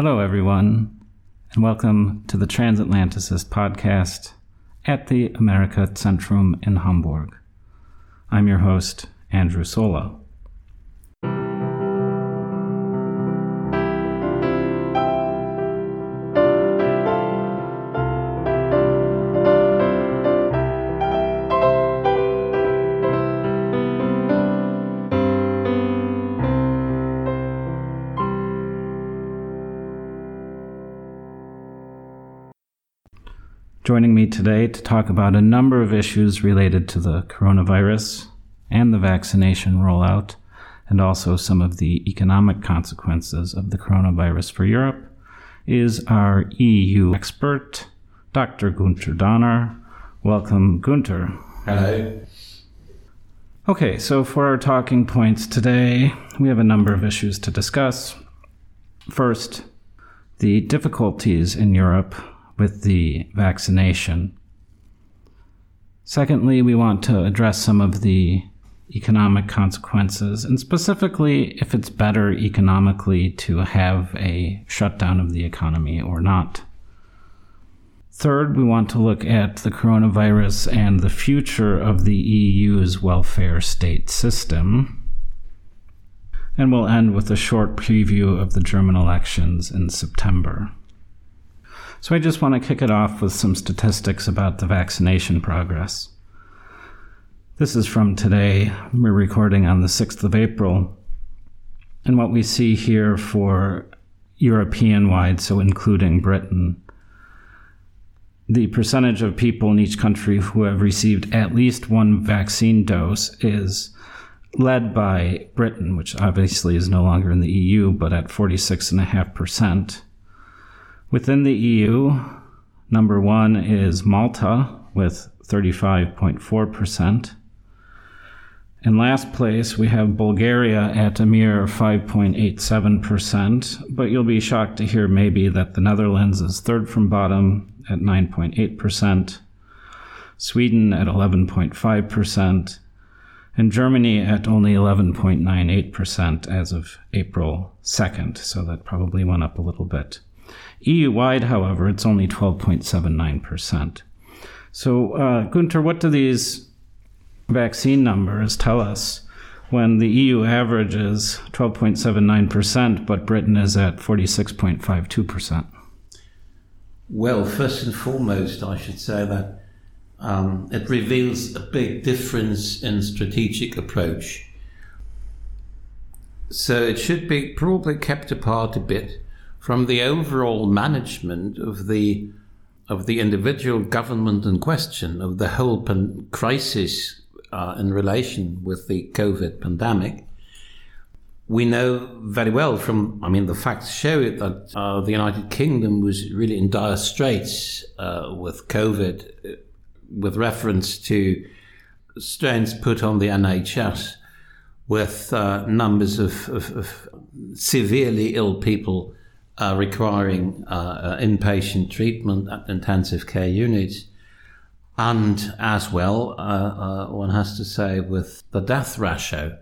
Hello, everyone, and welcome to the Transatlanticist podcast at the America Centrum in Hamburg. I'm your host, Andrew Sola. Today to talk about a number of issues related to the coronavirus and the vaccination rollout, and also some of the economic consequences of the coronavirus for Europe, is our EU expert, Dr. Guenter Danner. Welcome, Guenter. Hello. Okay, so for our talking points today, we have a number of issues to discuss. First, the difficulties in Europe with the vaccination. Secondly, we want to address some of the economic consequences, and specifically if it's better economically to have a shutdown of the economy or not. Third, we want to look at the coronavirus and the future of the EU's welfare state system. And we'll end with a short preview of the German elections in September. So I just want to kick it off with some statistics about the vaccination progress. This is from today. We're recording on the 6th of April. And what we see here for European wide, so including Britain, the percentage of people in each country who have received at least one vaccine dose is led by Britain, which obviously is no longer in the EU, but at 46.5%. Within the EU, number one is Malta with 35.4%. In last place, we have Bulgaria at a mere 5.87%, but you'll be shocked to hear maybe that the Netherlands is third from bottom at 9.8%, Sweden at 11.5%, and Germany at only 11.98% as of April 2nd, so that probably went up a little bit. EU wide, however, it's only 12.79%. So, uh, Guenter, what do these vaccine numbers tell us when the EU average is 12.79%, but Britain is at 46.52%? Well, first and foremost, I should say that um, it reveals a big difference in strategic approach. So it should be probably kept apart a bit from the overall management of the of the individual government in question of the whole pan- crisis uh, in relation with the COVID pandemic. We know very well from, I mean, the facts show it that uh, the United Kingdom was really in dire straits uh, with COVID, uh, with reference to strains put on the NHS, with uh, numbers of, of, of severely ill people uh, requiring uh, inpatient treatment at intensive care units. And as well, uh, uh, one has to say, with the death ratio,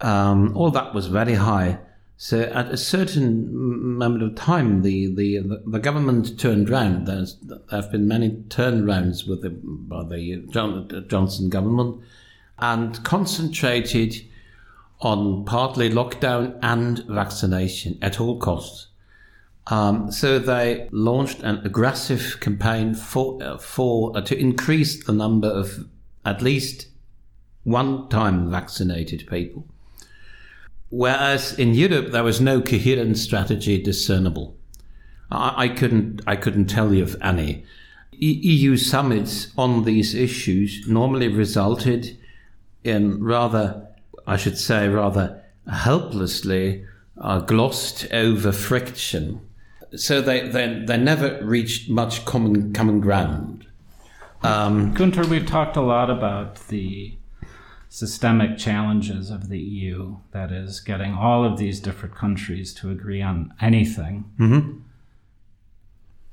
um, all that was very high. So at a certain moment of time, the, the, the government turned round. There's, there have been many turnarounds with the, by the John, Johnson government and concentrated on partly lockdown and vaccination at all costs. Um, so they launched an aggressive campaign for uh, for uh, to increase the number of at least one-time vaccinated people. Whereas in Europe there was no coherent strategy discernible. I, I couldn't I couldn't tell you of any. E- EU summits on these issues normally resulted in rather, I should say, rather helplessly uh, glossed over friction so they, they, they never reached much common, common ground. Um, Guenter, we've talked a lot about the systemic challenges of the EU, that is, getting all of these different countries to agree on anything. Mm-hmm.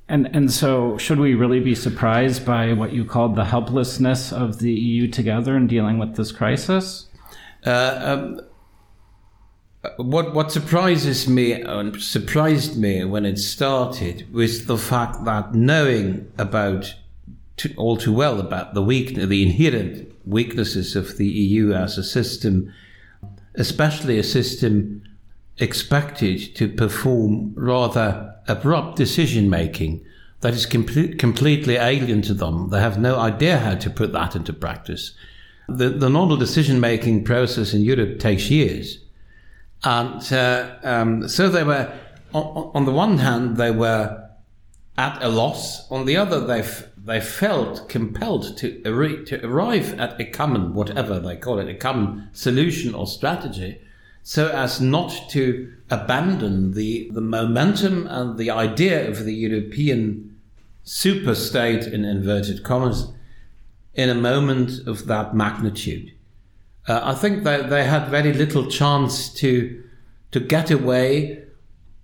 And, and so, should we really be surprised by what you called the helplessness of the EU together in dealing with this crisis? Uh, um, what what surprises me and surprised me when it started was the fact that knowing about too, all too well about the weak, the inherent weaknesses of the EU as a system, especially a system expected to perform rather abrupt decision making that is complete, completely alien to them. They have no idea how to put that into practice. The, the normal decision making process in Europe takes years. And uh, um, so they were, on, on, the one hand, they were at a loss. On the other, they, they felt compelled to, to arrive at a common, whatever they call it, a common solution or strategy so as not to abandon the, the momentum and the idea of the European super state in inverted commas in a moment of that magnitude. Uh, I think that they had very little chance to to get away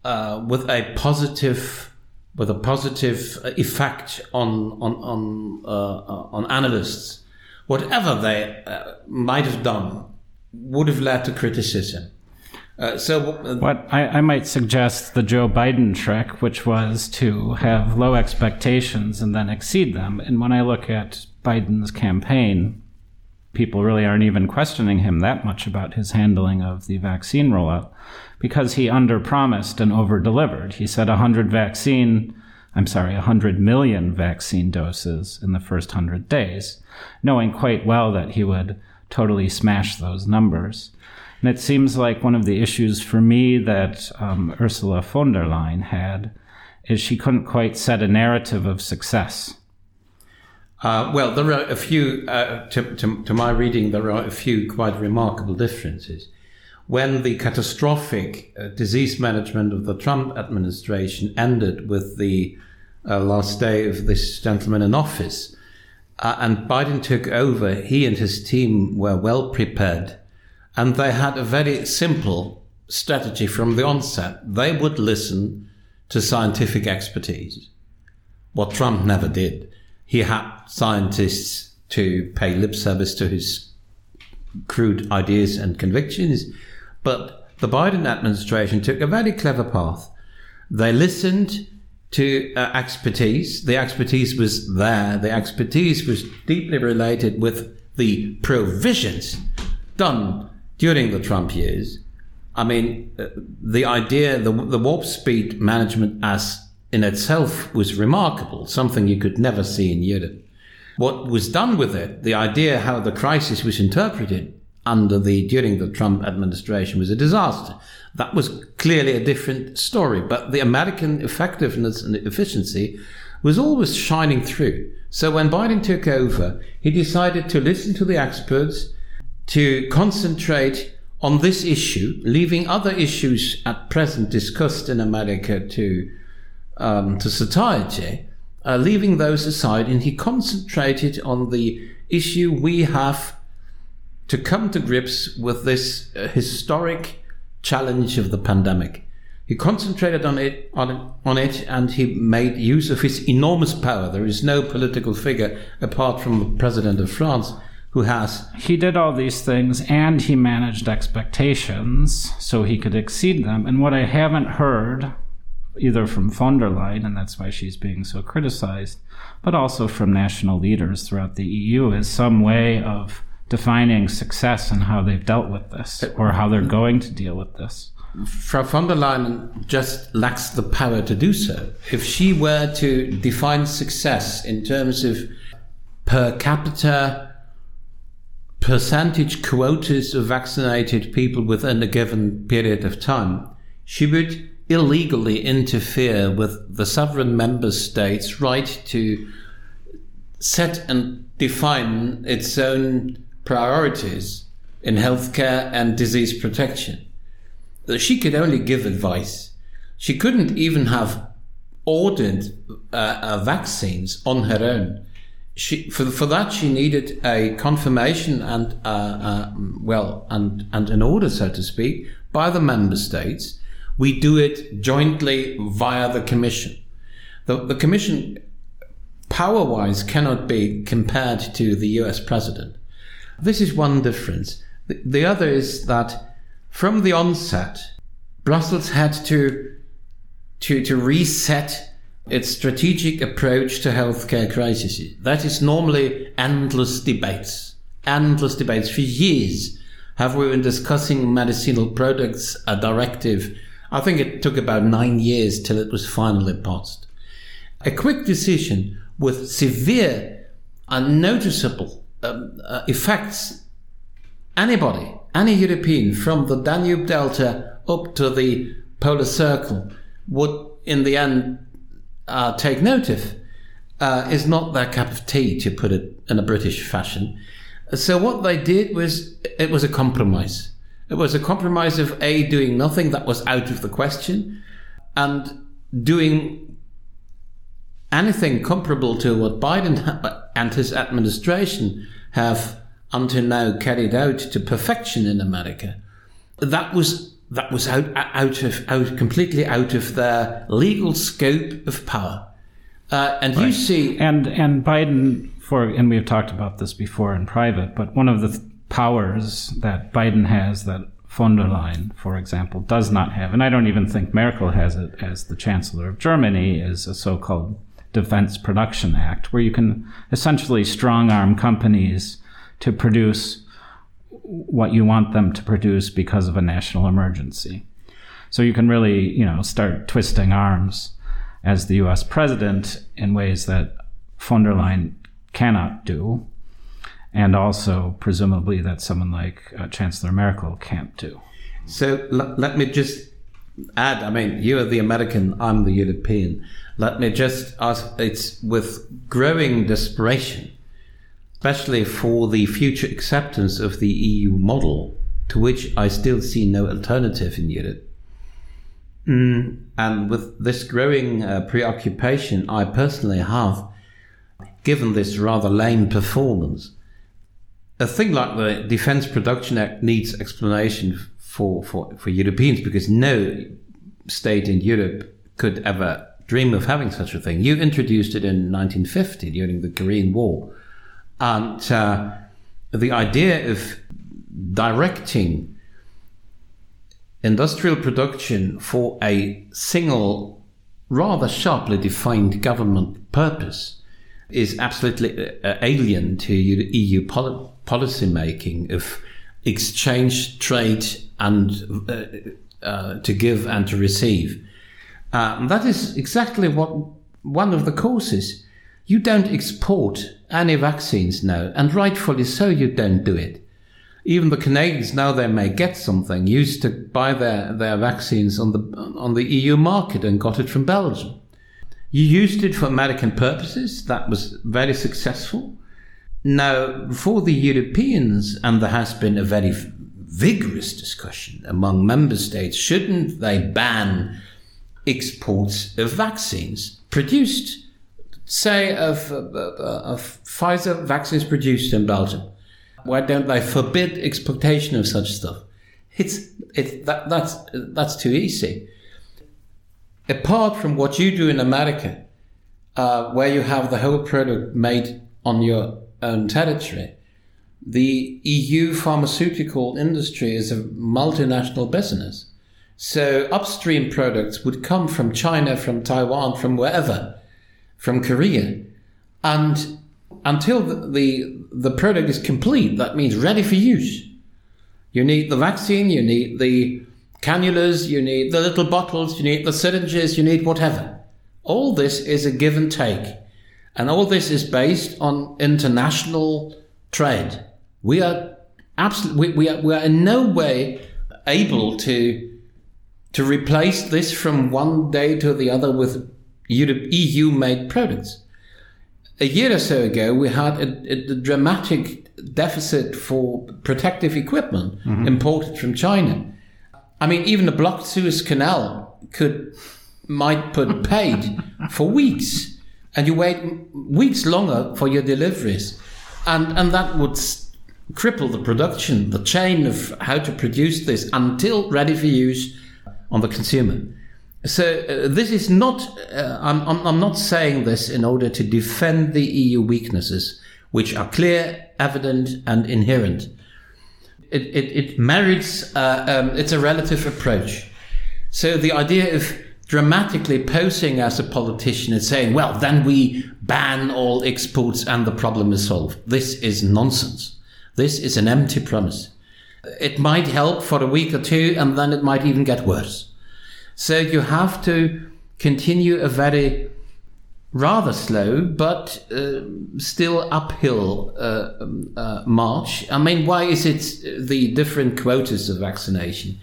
uh, with a positive with a positive effect on on on uh, on analysts. Whatever they uh, might have done would have led to criticism. Uh, so, uh, what I, I, might suggest the Joe Biden trick, which was to have low expectations and then exceed them. And when I look at Biden's campaign, people really aren't even questioning him that much about his handling of the vaccine rollout because he underpromised and overdelivered. He said 100 vaccine, I'm sorry, 100 million vaccine doses in the first 100 days, knowing quite well that he would totally smash those numbers. And it seems like one of the issues for me that um, Ursula von der Leyen had is she couldn't quite set a narrative of success. Uh, well, there are a few, uh, to, to, to, my reading, there are a few quite remarkable differences. When the catastrophic uh, disease management of the Trump administration ended with the uh, last day of this gentleman in office, uh, and Biden took over, he and his team were well prepared and they had a very simple strategy from the onset. They would listen to scientific expertise, what Trump never did. He had scientists to pay lip service to his crude ideas and convictions, but the Biden administration took a very clever path. They listened to uh, expertise. The expertise was there. The expertise was deeply related with the provisions done during the Trump years. I mean, uh, the idea, the, the warp speed management as in itself was remarkable, something you could never see in Europe. What was done with it, the idea how the crisis was interpreted under the, during the Trump administration was a disaster. That was clearly a different story, but the American effectiveness and efficiency was always shining through. So when Biden took over, he decided to listen to the experts, to concentrate on this issue, leaving other issues at present discussed in America to um, to satiety, uh, leaving those aside, and he concentrated on the issue we have to come to grips with this uh, historic challenge of the pandemic. He concentrated on it, on on it, and he made use of his enormous power. There is no political figure apart from the president of France who has. He did all these things and he managed expectations so he could exceed them. And what I haven't heard, either from von der Leyen, and that's why she's being so criticized, but also from national leaders throughout the EU, is some way of defining success and how they've dealt with this or how they're going to deal with this. Frau von der Leyen just lacks the power to do so. If she were to define success in terms of per capita percentage quotas of vaccinated people within a given period of time, she would illegally interfere with the sovereign member states' right to set and define its own priorities in healthcare and disease protection. She could only give advice. She couldn't even have ordered uh, uh, vaccines on her own she for for that she needed a confirmation and uh, uh, well and and an order so to speak by the member states we do it jointly via the commission the, the commission power wise cannot be compared to the US president this is one difference the, the other is that from the onset, Brussels had to, to, to reset its strategic approach to healthcare crises. That is normally endless debates, endless debates. For years, have we been discussing medicinal products, a directive? I think it took about nine years till it was finally passed. A quick decision with severe and noticeable um, uh, effects. Anybody, any European from the Danube Delta up to the polar circle would in the end uh, take note of uh, is not their cup of tea, to put it in a British fashion. So what they did was it was a compromise. It was a compromise of a doing nothing that was out of the question, and doing anything comparable to what Biden and his administration have until now carried out to perfection in America. That was that was out out of out completely out of their legal scope of power. Uh, and right. you see, and and Biden for, and we've talked about this before in private, but one of the th- powers that Biden has that von der Leyen, for example, does not have, and I don't even think Merkel has it as the Chancellor of Germany, is a so-called Defense Production Act, where you can essentially strong arm companies to produce what you want them to produce because of a national emergency. So you can really, you know, start twisting arms as the US president in ways that von der Leyen cannot do, and also presumably that someone like uh, Chancellor Merkel can't do. So l- let me just add I mean, you are the American, I'm the European. Let me just ask it's with growing desperation, especially for the future acceptance of the EU model, to which I still see no alternative in Europe Mm, and with this growing uh, preoccupation I personally have, given this rather lame performance, a thing like the Defence Production Act needs explanation for, for, for Europeans because no state in Europe could ever dream of having such a thing. You introduced it in 1950 during the Korean War. And uh, the idea of directing industrial production for a single, rather sharply defined government purpose is absolutely uh, alien to EU policy making of exchange, trade, and uh, uh, to give and to receive. Uh, that is exactly what one of the causes. You don't export any vaccines now, and rightfully so, you don't do it even the Canadians now they may get something used to buy their, their vaccines on the on the EU market and got it from Belgium. You used it for American purposes. That was very successful. Now, for the Europeans, and there has been a very vigorous discussion among member states, shouldn't they ban exports of vaccines produced, say, of, of, of Pfizer vaccines produced in Belgium? Why don't they forbid exportation of such stuff? It's it that, that's that's too easy. Apart from what you do in America, uh, where you have the whole product made on your own territory, the EU pharmaceutical industry is a multinational business. So upstream products would come from China, from Taiwan, from wherever, from Korea, and until the, the, the product is complete, that means ready for use. You need the vaccine, you need the cannulas, you need the little bottles, you need the syringes, you need whatever. All this is a give and take. And all this is based on international trade. We are absolutely, we, we, are, we are in no way able to, to replace this from one day to the other with EU made products a year or so ago, we had a, a dramatic deficit for protective equipment mm-hmm. imported from China. I mean, even the blocked Suez Canal could might put paid for weeks, and you wait weeks longer for your deliveries, and and that would cripple the production, the chain of how to produce this until ready for use on the consumer. So uh, this is not. Uh, I'm, I'm not saying this in order to defend the EU weaknesses, which are clear, evident, and inherent. it, it, it merits, uh, um, it's a relative approach. So the idea of dramatically posing as a politician and saying, well, then we ban all exports and the problem is solved. This is nonsense. This is an empty promise. It might help for a week or two and then it might even get worse. So you have to continue a very rather slow but uh, still uphill uh, um, uh, march. I mean, why is it the different quotas of vaccination?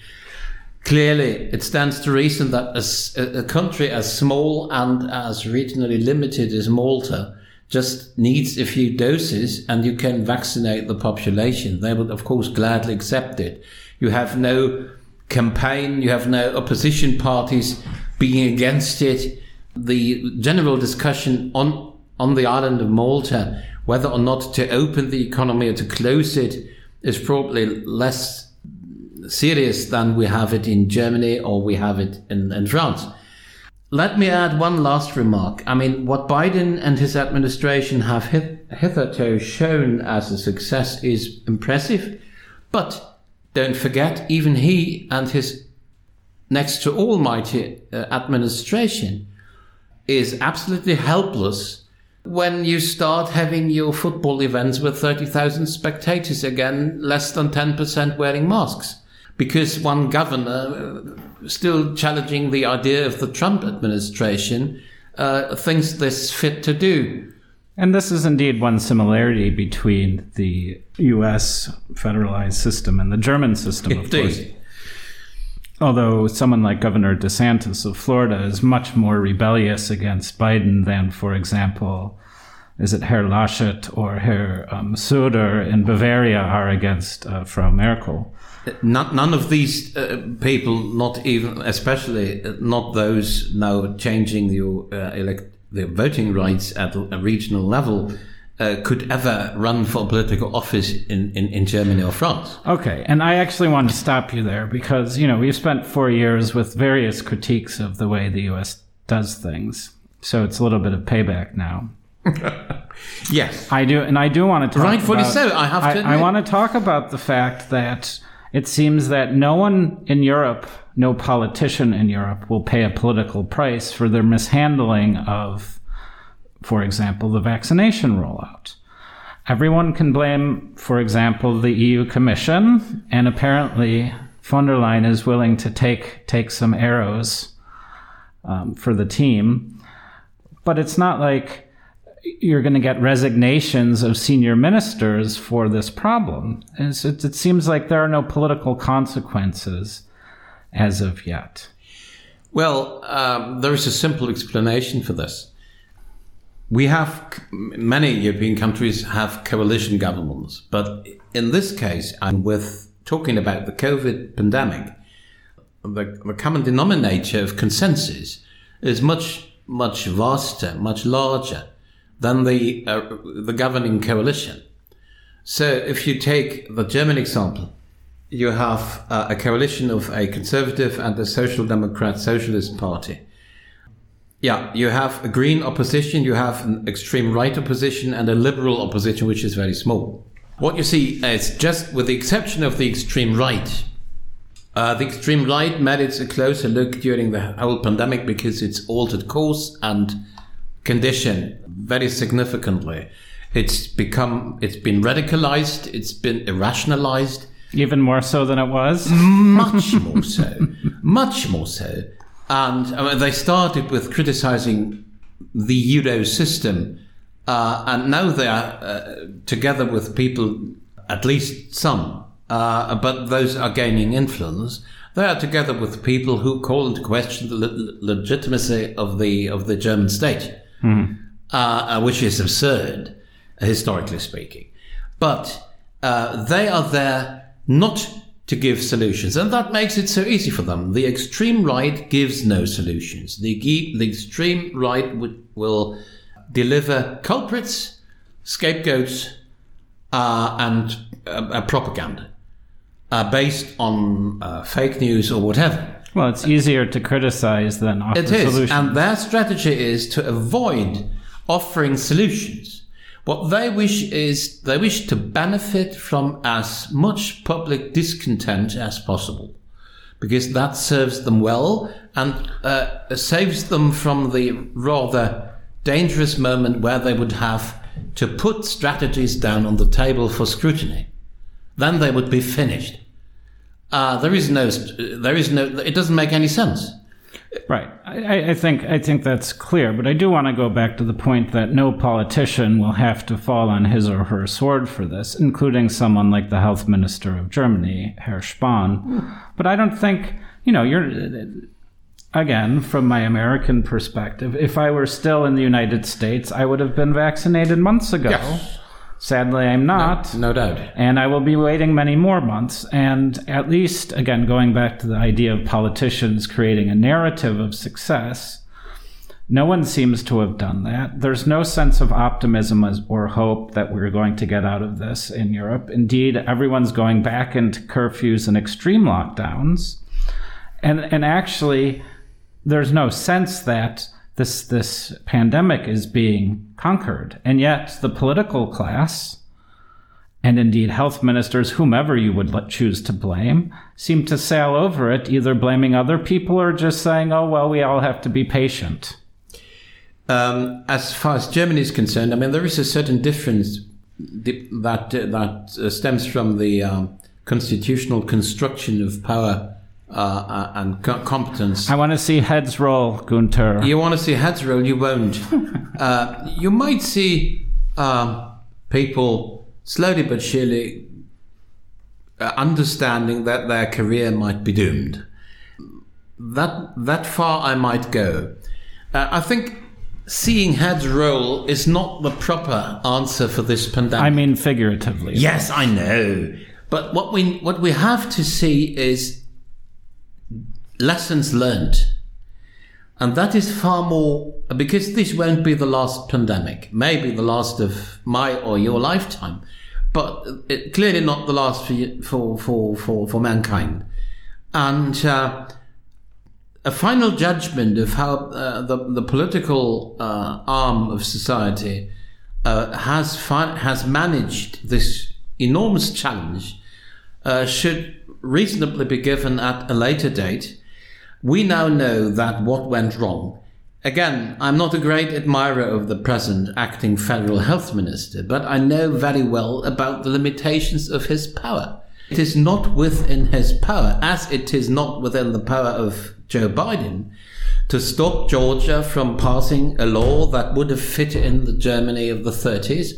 Clearly, it stands to reason that a, a country as small and as regionally limited as Malta just needs a few doses and you can vaccinate the population. They would, of course, gladly accept it. You have no campaign, you have no opposition parties being against it the general discussion on on the island of Malta, whether or not to open the economy or to close it, is probably less serious than we have it in Germany or we have it in, in France. Let me add one last remark. I mean, what Biden and his administration have hitherto shown as a success is impressive, but don't forget, even he and his next to almighty uh, administration is absolutely helpless when you start having your football events with 30,000 spectators again, less than 10% wearing masks. Because one governor, uh, still challenging the idea of the Trump administration, uh, thinks this fit to do. And this is indeed one similarity between the US federalized system and the German system, of Indeed. course. Although someone like Governor DeSantis of Florida is much more rebellious against Biden than, for example, is it Herr Laschet or Herr um, Söder in Bavaria are against uh, Frau Merkel. None, none of these uh, people, not even, especially uh, not those now changing the, uh, elect, the voting rights at a regional level, uh, could ever run for political office in, in, in Germany or France. Okay, and I actually want to stop you there because, you know, we've spent four years with various critiques of the way the US does things. So it's a little bit of payback now. yes. I do, and I do want to talk Rightfully about, so, I have to I. I want to talk about the fact that it seems that no one in Europe, no politician in Europe, will pay a political price for their mishandling of for example, the vaccination rollout. Everyone can blame, for example, the EU Commission, and apparently von der Leyen is willing to take take some arrows um, for the team. But it's not like you're going to get resignations of senior ministers for this problem. It, it seems like there are no political consequences as of yet. Well, um, there is a simple explanation for this we have many European countries have coalition governments, but in this case, and with talking about the COVID pandemic, the, the common denominator of consensus is much much vaster, much larger than the uh, the governing coalition. So, if you take the German example, you have uh, a coalition of a conservative and a social democrat socialist party yeah, you have a green opposition, you have an extreme right opposition, and a liberal opposition, which is very small. What you see is just with the exception of the extreme right, uh, the extreme right merits a closer look during the whole pandemic because it's altered course and condition very significantly. It's become, it's been radicalized, it's been irrationalized. Even more so than it was? Much more so. much more so. And I mean, they started with criticizing the Euro system, uh, and now they are uh, together with people, at least some, uh, but those are gaining influence. They are together with people who call into question the le- legitimacy of the of the German state, mm. which is absurd, historically speaking. But uh, they are there not to give solutions. And that makes it so easy for them. The extreme right gives no solutions. The, the extreme right will deliver culprits, scapegoats, uh, and uh, propaganda uh, based on uh, fake news or whatever. Well, it's easier to criticize than offer it is, solutions. And their strategy is to avoid offering solutions. What they wish is they wish to benefit from as much public discontent as possible because that serves them well and uh, saves them from the rather dangerous moment where they would have to put strategies down on the table for scrutiny. Then they would be finished. Uh, there is no, there is no, it doesn't make any sense. Right. I, I, think I think that's clear, but I do want to go back to the point that no politician will have to fall on his or her sword for this, including someone like the health minister of Germany, Herr Spahn. But I don't think you know you're again from my American perspective. If I were still in the United States, I would have been vaccinated months ago. Yes. Sadly, I'm not. No, no, doubt. And I will be waiting many more months. And at least, again, going back to the idea of politicians creating a narrative of success, no one seems to have done that. There's no sense of optimism or hope that we're going to get out of this in Europe. Indeed, everyone's going back into curfews and extreme lockdowns. And, and actually, there's no sense that this this pandemic is being conquered, and yet the political class, and indeed health ministers, whomever you would let, choose to blame, seem to sail over it, either blaming other people or just saying, "Oh well, we all have to be patient." Um, as far as Germany is concerned, I mean, there is a certain difference that that uh, stems from the um, constitutional construction of power uh, uh, and co- competence. I want to see heads roll, Guenter. You want to see heads roll, you won't. uh, you might see um, people slowly but surely uh, understanding that their career might be doomed. That that far I might go. Uh, I think seeing heads roll is not the proper answer for this pandemic. I mean figuratively. Yes, I know. But what we what we have to see is lessons learned. And that is far more, because this won't be the last pandemic, maybe the last of my or your lifetime, but it, clearly not the last for, for, for, for, mankind. And uh, a final judgment of how uh, the, the political uh, arm of society uh, has, fi- has managed this enormous challenge uh, should reasonably be given at a later date we now know that what went wrong. Again, I'm not a great admirer of the present acting federal health minister, but I know very well about the limitations of his power. It is not within his power, as it is not within the power of Joe Biden, to stop Georgia from passing a law that would have fit in the Germany of the 30s,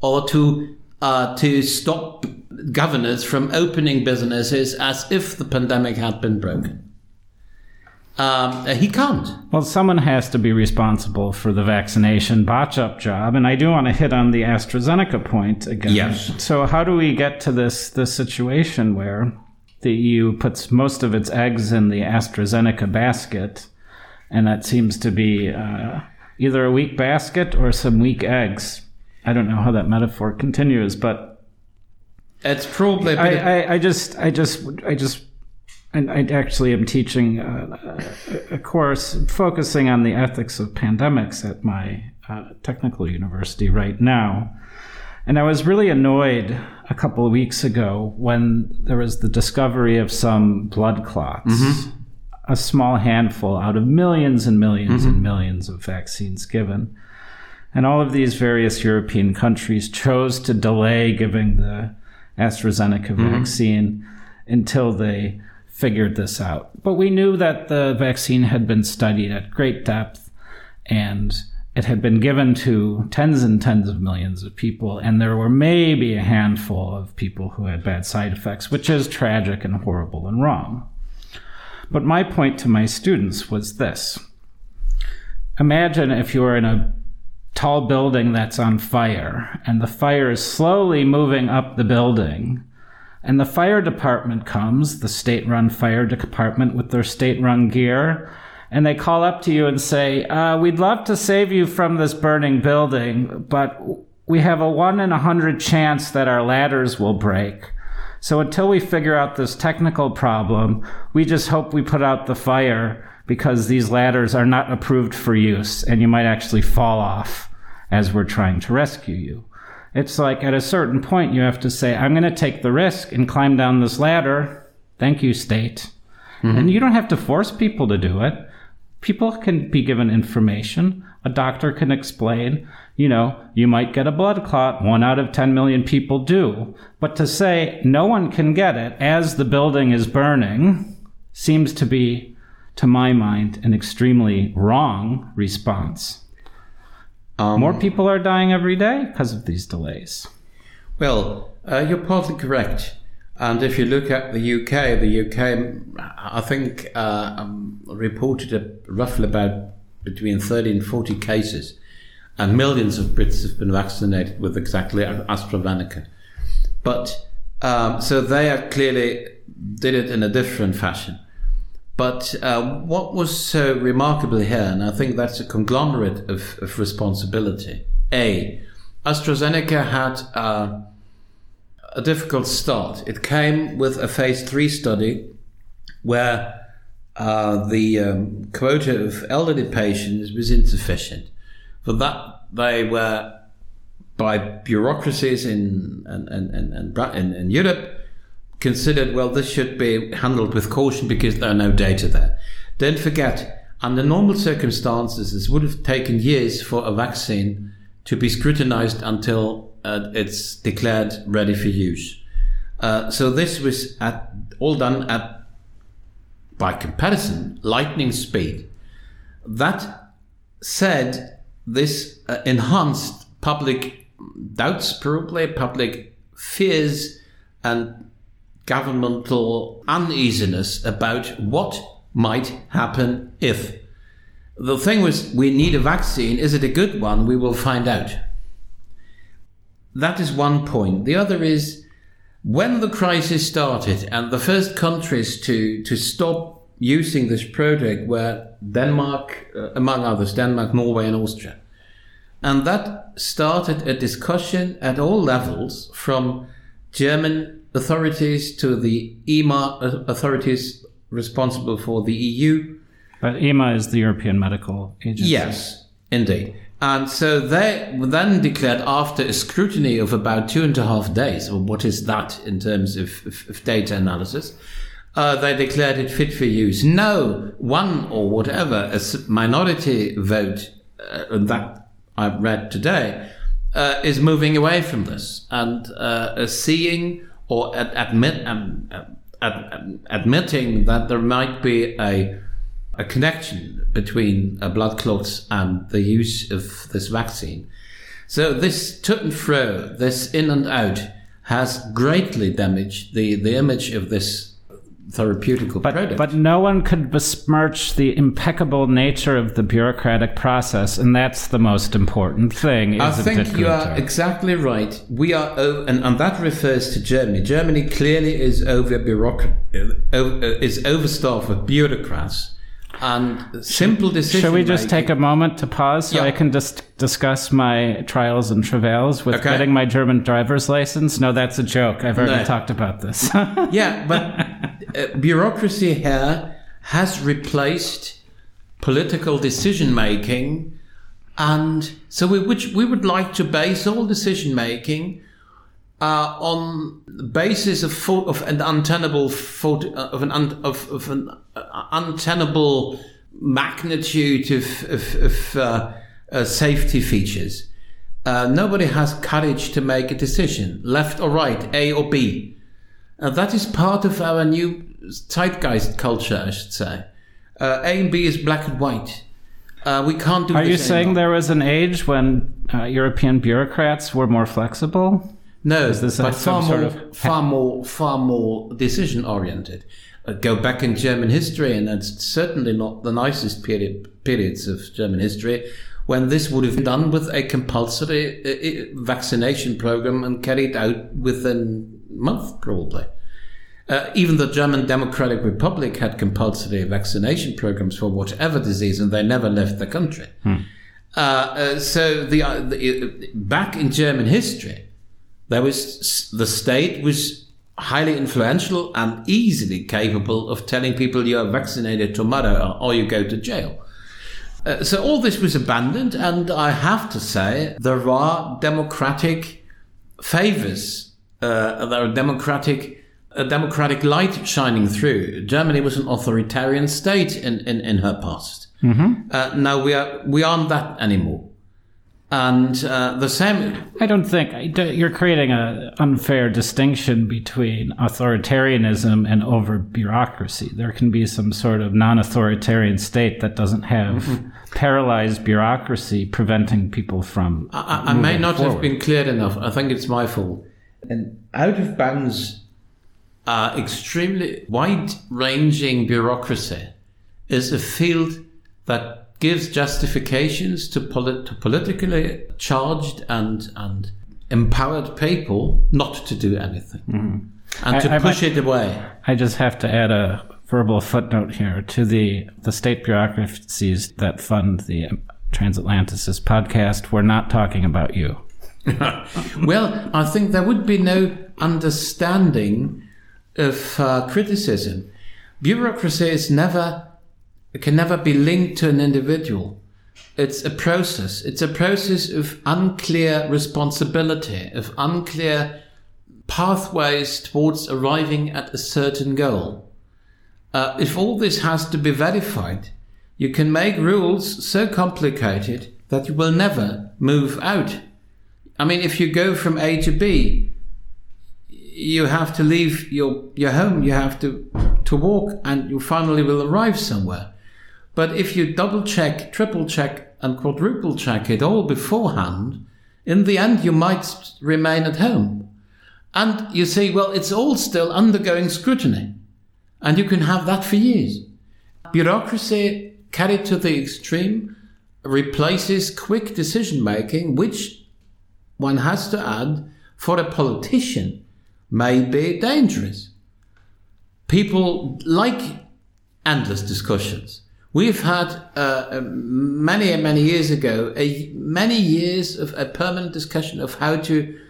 or to uh, to stop governors from opening businesses as if the pandemic had been broken. Um, he can't. Well, someone has to be responsible for the vaccination botch up job, and I do want to hit on the AstraZeneca point again. Yes. So, how do we get to this this situation where the EU puts most of its eggs in the AstraZeneca basket, and that seems to be uh, either a weak basket or some weak eggs? I don't know how that metaphor continues, but it's probably. I, I, I just, I just, I just and I actually am teaching a, a, course focusing on the ethics of pandemics at my uh, technical university right now. And I was really annoyed a couple of weeks ago when there was the discovery of some blood clots, mm-hmm. a small handful out of millions and 1000000s mm-hmm. and millions of vaccines given. And all of these various European countries chose to delay giving the AstraZeneca mm-hmm. vaccine until they figured this out. But we knew that the vaccine had been studied at great depth and it had been given to tens and tens of millions of people, and there were maybe a handful of people who had bad side effects, which is tragic and horrible and wrong. But my point to my students was this Imagine if you were in a tall building that's on fire, and the fire is slowly moving up the building and the fire department comes, the state run fire department with their state run gear, and they call up to you and say, uh, We'd love to save you from this burning building, but we have a one in a hundred chance that our ladders will break. So until we figure out this technical problem, we just hope we put out the fire because these ladders are not approved for use and you might actually fall off as we're trying to rescue you. It's like at a certain point, you have to say, I'm going to take the risk and climb down this ladder. Thank you, state. Mm-hmm. And you don't have to force people to do it. People can be given information. A doctor can explain, you know, you might get a blood clot. One out of 10 million people do. But to say no one can get it as the building is burning seems to be, to my mind, an extremely wrong response. Um, More people are dying every day because of these delays. Well, uh, you're partly correct. And if you look at the UK, the UK, I think, uh, um, reported a, roughly about between 30 and 40 cases, and millions of Brits have been vaccinated with exactly AstraZeneca. But um, so they are clearly did it in a different fashion. But uh, what was so remarkable here, and I think that's a conglomerate of, of responsibility. A, AstraZeneca had uh, a difficult start. It came with a phase three study where uh, the um, quota of elderly patients was insufficient. For that, they were, by bureaucracies in, in, in, in, in Europe, considered, well, this should be handled with caution because there are no data there. Don't forget, under normal circumstances, this would have taken years for a vaccine to be scrutinized until uh, it's declared ready for use. Uh, so this was at, all done at, by comparison, lightning speed. That said, this uh, enhanced public doubts, probably public fears, and governmental uneasiness about what might happen if. The thing was, we need a vaccine. Is it a good one? We will find out. That is one point. The other is when the crisis started and the first countries to, to stop using this project were Denmark, uh, among others, Denmark, Norway, and Austria. And that started a discussion at all levels from German authorities to the EMA authorities responsible for the EU. But EMA is the European Medical Agency. Yes, indeed. And so they then declared, after a scrutiny of about two and a half days, or what is that in terms of, of, of data analysis, uh, they declared it fit for use. No one or whatever, a minority vote uh, that I've read today, uh, is moving away from this and uh, seeing or ad- admit, um, ad- admitting that there might be a, a connection between uh, blood clots and the use of this vaccine. So this to and fro, this in and out, has greatly damaged the, the image of this therapeutical but, product. But no one could besmirch the impeccable nature of the bureaucratic process, and that's the most important thing. I think you are exactly right. We are, and, and that refers to Germany. Germany clearly is over bureaucrat, uh, is overstaffed with bureaucrats. And simple decision. Should we just take a moment to pause so yeah. I can just discuss my trials and travails with okay. getting my German driver's license? No, that's a joke. I've already no. talked about this. yeah, but uh, bureaucracy here has replaced political decision making, and so we would we would like to base all decision making uh, on the basis of of an untenable uh, of an un, of, of an uh, untenable magnitude of of, of uh, uh, safety features. nobody has courage to make a decision, left or right, A or B. that is part of our new zeitgeist culture, I should say. Uh, a and B is black and white. Uh, we can't do. Are you saying there was an age when uh, European bureaucrats were more flexible? No, is this but far more, sort of... far more, far more decision oriented. Uh, go back in German history, and that's certainly not the nicest period, periods of German history when this would have been done with a compulsory uh, uh, vaccination program and carried out within a month, probably. Uh, even the German Democratic Republic had compulsory vaccination programs for whatever disease, and they never left the country. Hmm. Uh, uh, so the, the, back in German history, there was the state was highly influential and easily capable of telling people you are vaccinated tomorrow or you go to jail. Uh, so all this was abandoned, and I have to say there are democratic favors. Uh, there are democratic a democratic light shining through. Germany was an authoritarian state in, in, in her past. Mm-hmm. Uh, now we are we aren't that anymore. And uh, the same. I don't think you're creating an unfair distinction between authoritarianism and over bureaucracy. There can be some sort of non authoritarian state that doesn't have mm-hmm. paralyzed bureaucracy preventing people from. I, I may not forward. have been clear enough. I think it's my fault. And out of bounds, uh, extremely wide ranging bureaucracy is a field that gives justifications to, polit- to politically charged and, and empowered people not to do anything mm-hmm. and I, to I push might, it away. I just have to add a verbal footnote here to the, the state bureaucracies that fund the Transatlanticist podcast. We're not talking about you. well, I think there would be no understanding of uh, criticism. Bureaucracy is never it can never be linked to an individual. It's a process. It's a process of unclear responsibility, of unclear pathways towards arriving at a certain goal. Uh, if all this has to be verified, you can make rules so complicated that you will never move out. I mean, if you go from A to B, you have to leave your, your home, you have to, to walk, and you finally will arrive somewhere. But if you double check, triple check, and quadruple check it all beforehand, in the end you might remain at home. And you say, well, it's all still undergoing scrutiny. And you can have that for years. Bureaucracy carried to the extreme replaces quick decision making, which one has to add for a politician may be dangerous. People like endless discussions. We've had uh, many, many years ago, a, many years of a permanent discussion of how to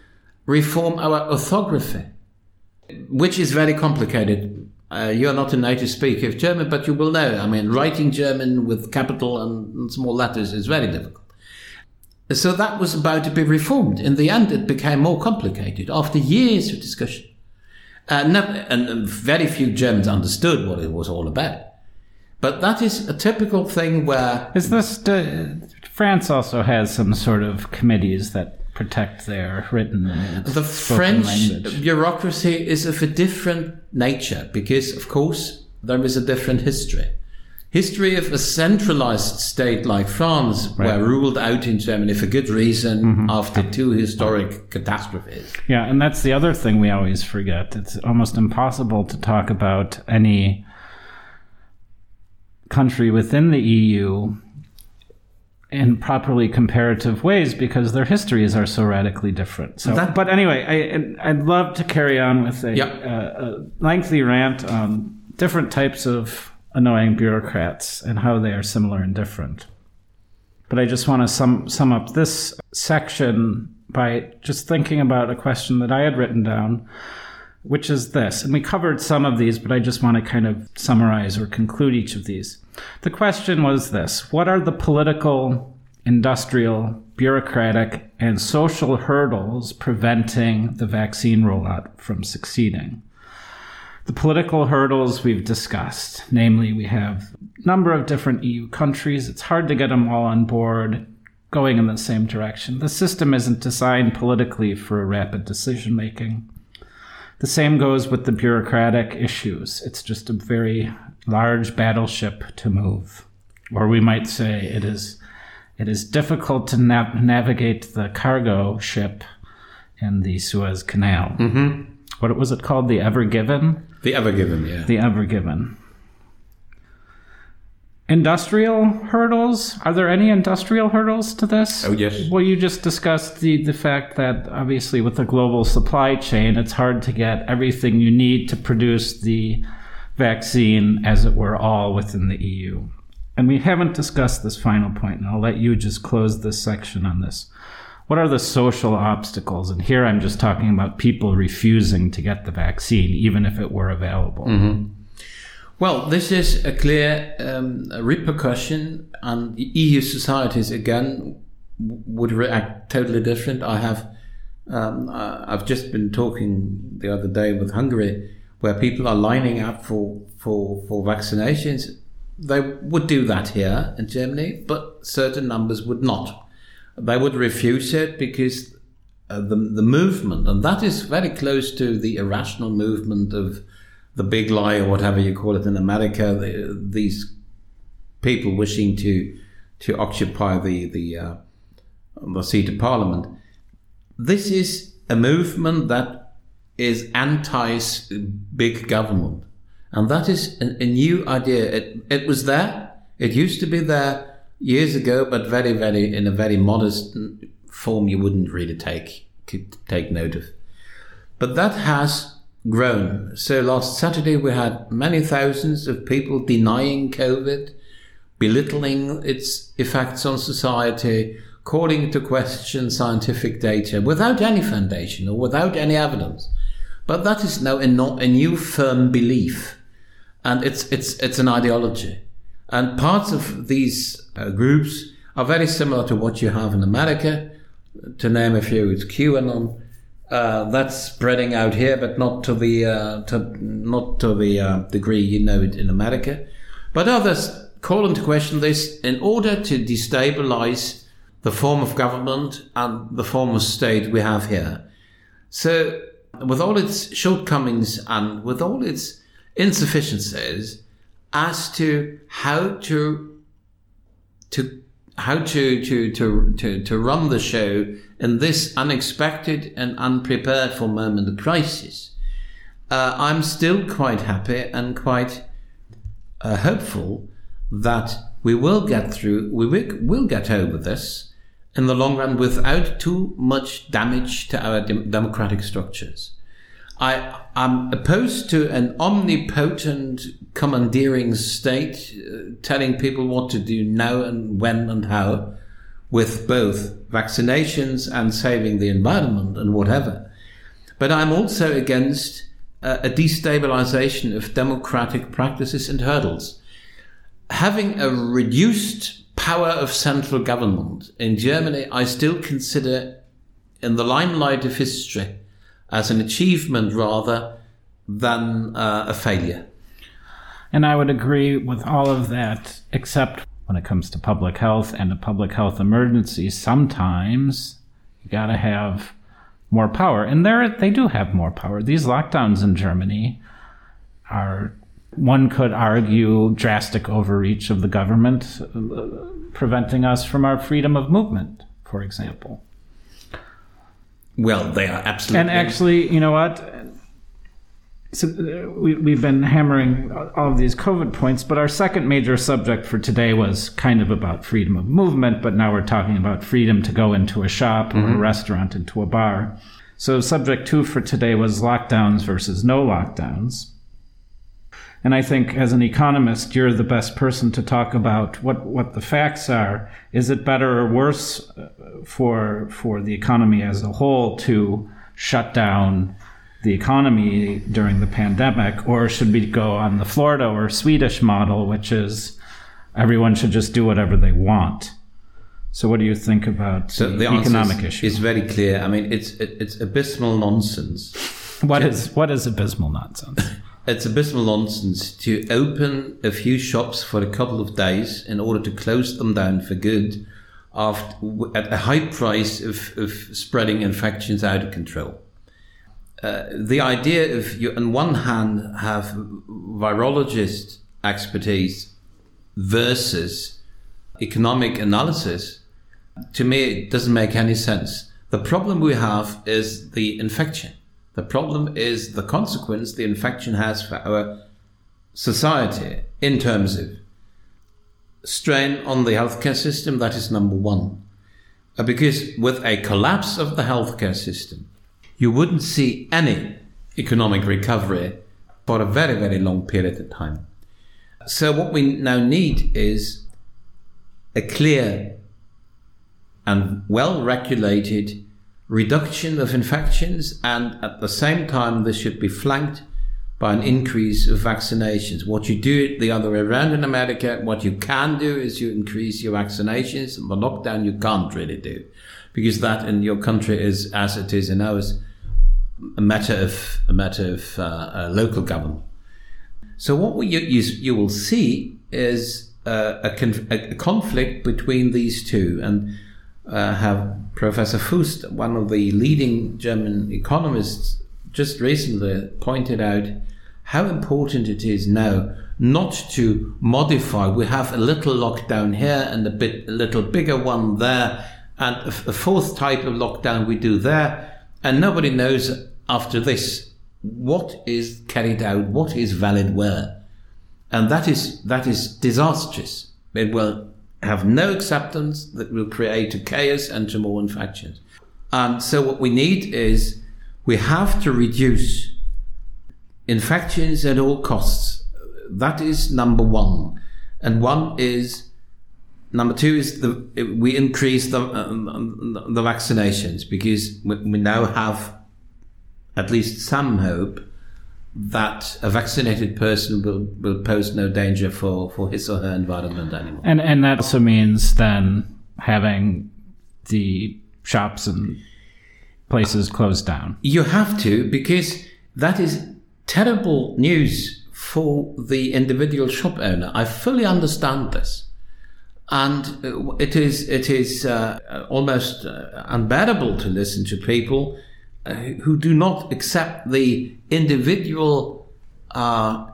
reform our orthography, which is very complicated. Uh, you're not a native speaker of German, but you will know. I mean, writing German with capital and small letters is very difficult. So that was about to be reformed. In the end, it became more complicated after years of discussion. Uh, and very few Germans understood what it was all about. But that is a typical thing where. Is this. Uh, France also has some sort of committees that protect their written and the French language. bureaucracy is of a different nature because, of course, there is a different history. History of a centralized state like France right. were ruled out in Germany for good reason mm-hmm. after two historic catastrophes. Yeah, and that's the other thing we always forget. It's almost impossible to talk about any country within the EU in properly comparative ways because their histories are so radically different. So, that, but anyway, I, I'd love to carry on with a, yep. Uh, a lengthy rant on different types of annoying bureaucrats and how they are similar and different. But I just want to sum sum up this section by just thinking about a question that I had written down which is this. And we covered some of these, but I just want to kind of summarize or conclude each of these. The question was this What are the political, industrial, bureaucratic, and social hurdles preventing the vaccine rollout from succeeding? The political hurdles we've discussed, namely, we have a number of different EU countries. It's hard to get them all on board going in the same direction. The system isn't designed politically for rapid decision making. The same goes with the bureaucratic issues. It's just a very large battleship to move. Or we might say it is it is difficult to nav- navigate the cargo ship in the Suez Canal. Mm-hmm. What was it called? The Ever Given? The Ever Given, yeah. The Ever Given. Industrial hurdles? Are there any industrial hurdles to this? Oh, yes. Well, you just discussed the, the fact that obviously with the global supply chain, it's hard to get everything you need to produce the vaccine, as it were, all within the EU. And we haven't discussed this final point, and I'll let you just close this section on this. What are the social obstacles? And here I'm just talking about people refusing to get the vaccine, even if it were available. Mm-hmm. Well, this is a clear um, repercussion, and EU societies again would react totally different. I have, um, I've just been talking the other day with Hungary, where people are lining up for for for vaccinations. They would do that here in Germany, but certain numbers would not. They would refuse it because uh, the the movement, and that is very close to the irrational movement of the big lie or whatever you call it in America. The, these people wishing to to occupy the the uh, the seat of parliament. This is a movement that is anti big government, and that is a, a new idea. It it was there. It used to be there years ago, but very very in a very modest form. You wouldn't really take take note of. But that has grown. So last Saturday we had many thousands of people denying COVID, belittling its effects on society, calling into question scientific data without any foundation or without any evidence. But that is now a, a new firm belief, and it's it's it's an ideology. And parts of these uh, groups are very similar to what you have in America. To name a few, it's QAnon uh, that's spreading out here, but not to the uh, to not to the uh, degree you know it in America. But others call into question this in order to destabilize the form of government and the form of state we have here. So, with all its shortcomings and with all its insufficiencies, as to how to to how to, to, to, to, to run the show in this unexpected and unprepared for moment of crisis. Uh, I'm still quite happy and quite uh, hopeful that we will get through, we will, get over this in the long run without too much damage to our de- democratic structures. I am opposed to an omnipotent commandeering state uh, telling people what to do now and when and how with both vaccinations and saving the environment and whatever. But I'm also against uh, a destabilization of democratic practices and hurdles. Having a reduced power of central government in Germany, I still consider in the limelight of history as an achievement rather than uh, a failure. And I would agree with all of that, except when it comes to public health and a public health emergency, sometimes you got to have more power. And there, they do have more power. These lockdowns in Germany are, one could argue, drastic overreach of the government, uh, preventing us from our freedom of movement, for example. Well, they are absolutely. And actually, you know what? So uh, we, we've been hammering all of these COVID points, but our second major subject for today was kind of about freedom of movement, but now we're talking about freedom to go into a shop or mm-hmm. a restaurant, into a bar. So subject two for today was lockdowns versus no lockdowns. And I think as an economist, you're the best person to talk about what, what the facts are. Is it better or worse uh, for, for the economy as a whole to shut down the economy during the pandemic? Or should we go on the Florida or Swedish model, which is everyone should just do whatever they want? So, what do you think about so the, the economic issue? It's very clear. I mean, it's it, it's abysmal nonsense. What is what is abysmal nonsense? it's abysmal nonsense to open a few shops for a couple of days in order to close them down for good after, at a high price of, of spreading infections out of control. Uh, the idea of you, on one hand, have virologist expertise versus economic analysis, to me, it doesn't make any sense. The problem we have is the infection. The problem is the consequence the infection has for our society in terms of strain on the healthcare system. That is number one. Uh, because with a collapse of the healthcare system, you wouldn't see any economic recovery for a very, very long period of time. So what we now need is a clear and well regulated reduction of infections, and at the same time, this should be flanked by an increase of vaccinations. What you do the other way around in America, what you can do is you increase your vaccinations. And the lockdown you can't really do because that in your country is as it is in ours a matter of a matter of uh, local government. So what you, you, you will see is uh, a, conf- a, conflict between these two, and uh, have Professor Fuest, one of the leading German economists, just recently pointed out how important it is now not to modify. We have a little lockdown here and a bit, a little bigger one there, and a, fourth type of lockdown we do there, and nobody knows after this what is carried out, what is valid where, and that is that is disastrous. It will have no acceptance. That will create a chaos and more infections. And so what we need is we have to reduce infections at all costs. That is number one. And one is, number two is the, we increase the, uh, the vaccinations because we, we now have at least some hope that a vaccinated person will, will pose no danger for, for his or her environment anymore. And and that also means then having the shops and places closed down. You have to because that is terrible news for the individual shop owner. I fully understand this. And it is it is uh, almost uh, unbearable to listen to people uh, who do not accept the individual uh,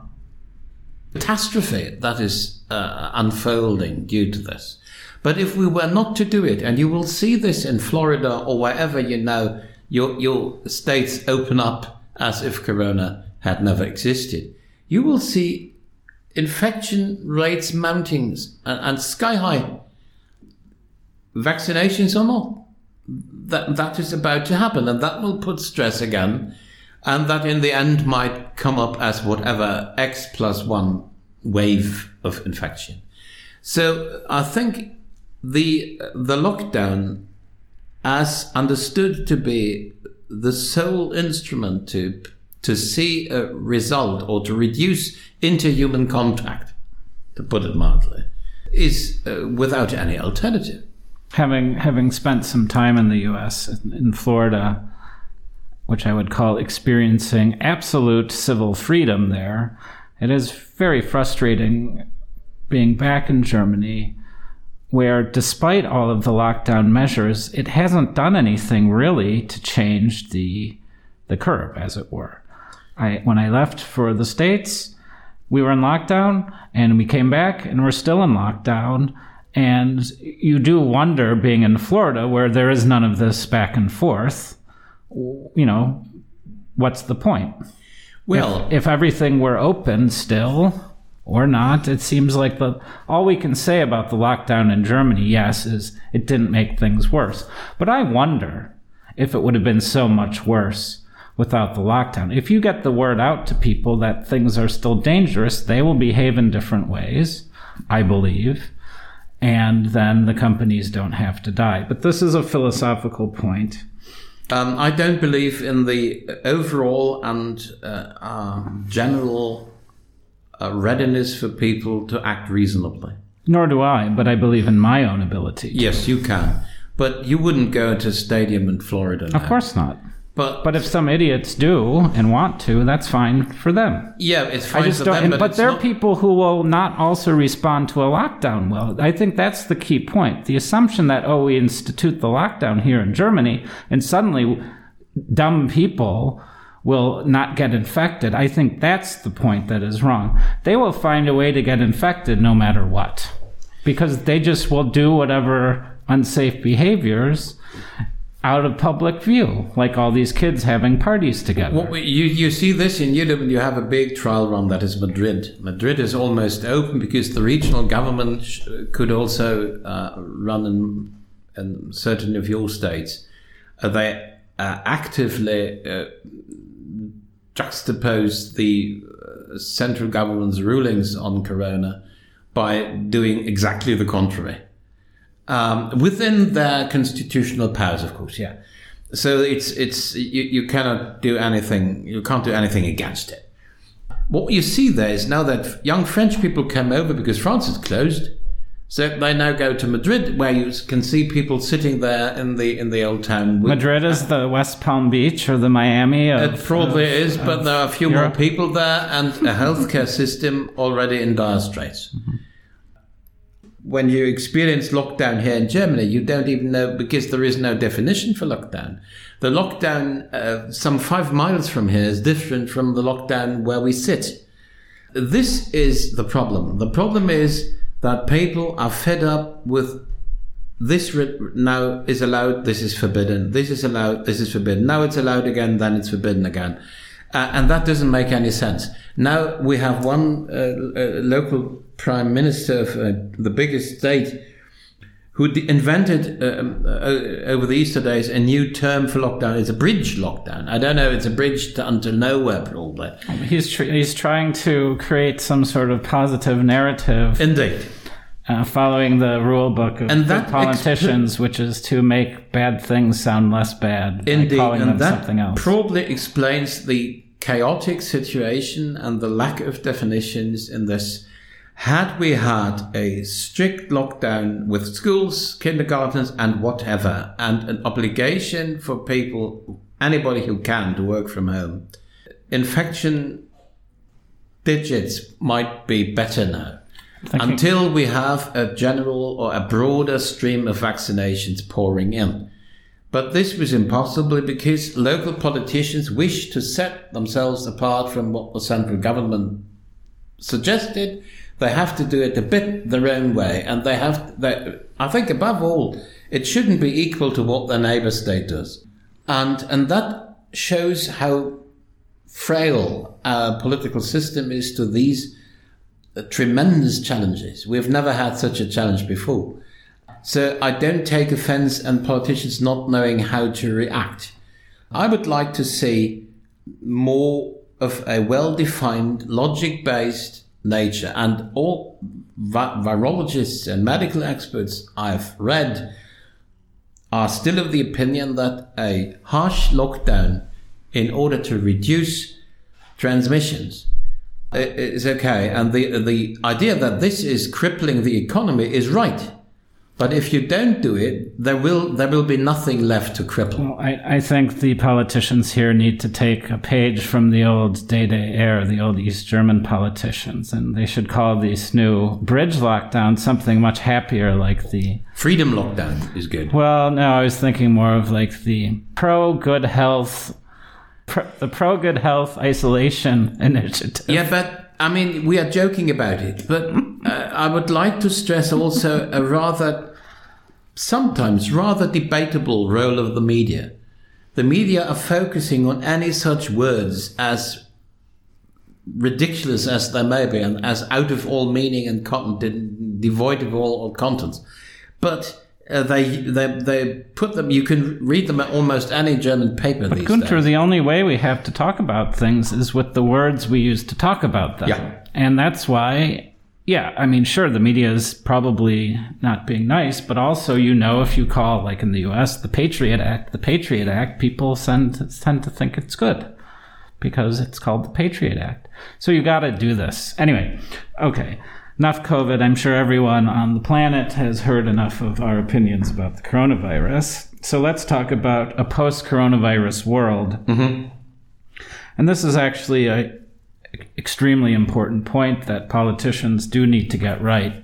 catastrophe that is uh, unfolding due to this. But if we were not to do it, and you will see this in Florida or wherever you know your, your states open up as if Corona had never existed, you will see infection rates mounting and, and sky high. Vaccinations or not that that is about to happen, and that will put stress again, and that in the end might come up as whatever x plus one wave of infection. So I think the the lockdown, as understood to be the sole instrument to to see a result or to reduce interhuman contact, to put it mildly, is uh, without any alternative having having spent some time in the U.S. in Florida, which I would call experiencing absolute civil freedom there, it is very frustrating being back in Germany, where despite all of the lockdown measures, it hasn't done anything really to change the the curve, as it were. I when I left for the states, we were in lockdown, and we came back, and we're still in lockdown and you do wonder, being in Florida, where there is none of this back and forth, you know, what's the point? Well, if, if everything were open still or not, it seems like the all we can say about the lockdown in Germany, yes, is it didn't make things worse. But I wonder if it would have been so much worse without the lockdown. If you get the word out to people that things are still dangerous, they will behave in different ways, I believe and then the companies don't have to die. But this is a philosophical point. Um, I don't believe in the overall and uh, uh, general uh, readiness for people to act reasonably. Nor do I, but I believe in my own ability. Yes, you can. But you wouldn't go into a stadium in Florida. Now. Of course not. But but if some idiots do and want to, that's fine for them. Yeah, it's fine I just for don't, them. But, but there are people who will not also respond to a lockdown well. I think that's the key point. The assumption that oh, we institute the lockdown here in Germany, and suddenly dumb people will not get infected. I think that's the point that is wrong. They will find a way to get infected no matter what, because they just will do whatever unsafe behaviors out of public view, like all these kids having parties together. Well, you, you see this in Europe, and you have a big trial run that is Madrid. Madrid is almost open because the regional government could also uh, run in, in, certain of your states. Uh, they uh, actively uh, juxtapose the uh, central government's rulings on corona by doing exactly the contrary um, within their constitutional powers, of course. Yeah. So it's it's you, you cannot do anything. You can't do anything against it. what you see there is now that young French people come over because France is closed. So they now go to Madrid, where you can see people sitting there in the in the old town. Madrid is the West Palm Beach or the Miami. Of, it probably of, is, but there are a few Europe. more people there, and a healthcare system already in dire straits. Mm-hmm. When you experience lockdown here in Germany, you don't even know because there is no definition for lockdown. The lockdown uh, some five miles from here is different from the lockdown where we sit. This is the problem. The problem is that people are fed up with this now is allowed, this is forbidden, this is allowed, this is forbidden. Now it's allowed again, then it's forbidden again. Uh, and that doesn't make any sense. Now we have one uh, uh, local prime minister of uh, the biggest state who invented uh, um, uh, over the Easter days a new term for lockdown. It's a bridge lockdown. I don't know. It's a bridge to unto nowhere, probably. He's tr- he's trying to create some sort of positive narrative. Indeed. Uh, following the rule book of and that politicians, which is to make bad things sound less bad. Indeed, and that something else. probably explains the chaotic situation and the lack of definitions in this had we had a strict lockdown with schools, kindergartens, and whatever, and an obligation for people, anybody who can, to work from home, infection digits might be better now. Until we have a general or a broader stream of vaccinations pouring in. But this was impossible because local politicians wished to set themselves apart from what the central government suggested they have to do it a bit their own way, and they have. They, I think above all, it shouldn't be equal to what their neighbour state does, and and that shows how frail our political system is to these tremendous challenges. We've never had such a challenge before. So I don't take offense and politicians not knowing how to react. I would like to see more of a well defined, logic based nature. And all vi- virologists and medical experts I've read are still of the opinion that a harsh lockdown in order to reduce transmissions is okay. And the, the idea that this is crippling the economy is right. But if you don't do it, there will there will be nothing left to cripple. Well, I, I think the politicians here need to take a page from the old DDR, the old East German politicians, and they should call this new bridge lockdown something much happier, like the freedom lockdown is good. Well, no, I was thinking more of like the pro good health, pro, the pro good health isolation initiative. Yeah, but I mean, we are joking about it, but uh, I would like to stress also a rather, sometimes rather debatable role of the media. The media are focusing on any such words as ridiculous as they may be and as out of all meaning and content, devoid of all, all content. But uh, they, they they put them. You can read them at almost any German paper. But Guenter, days. the only way we have to talk about things is with the words we use to talk about them. Yeah. and that's why. Yeah, I mean, sure, the media is probably not being nice, but also, you know, if you call, like in the U.S., the Patriot Act, the Patriot Act, people tend tend to think it's good because it's called the Patriot Act. So you got to do this anyway. Okay enough COVID. I'm sure everyone on the planet has heard enough of our opinions about the coronavirus. So let's talk about a post coronavirus world. Mm-hmm. And this is actually a extremely important point that politicians do need to get right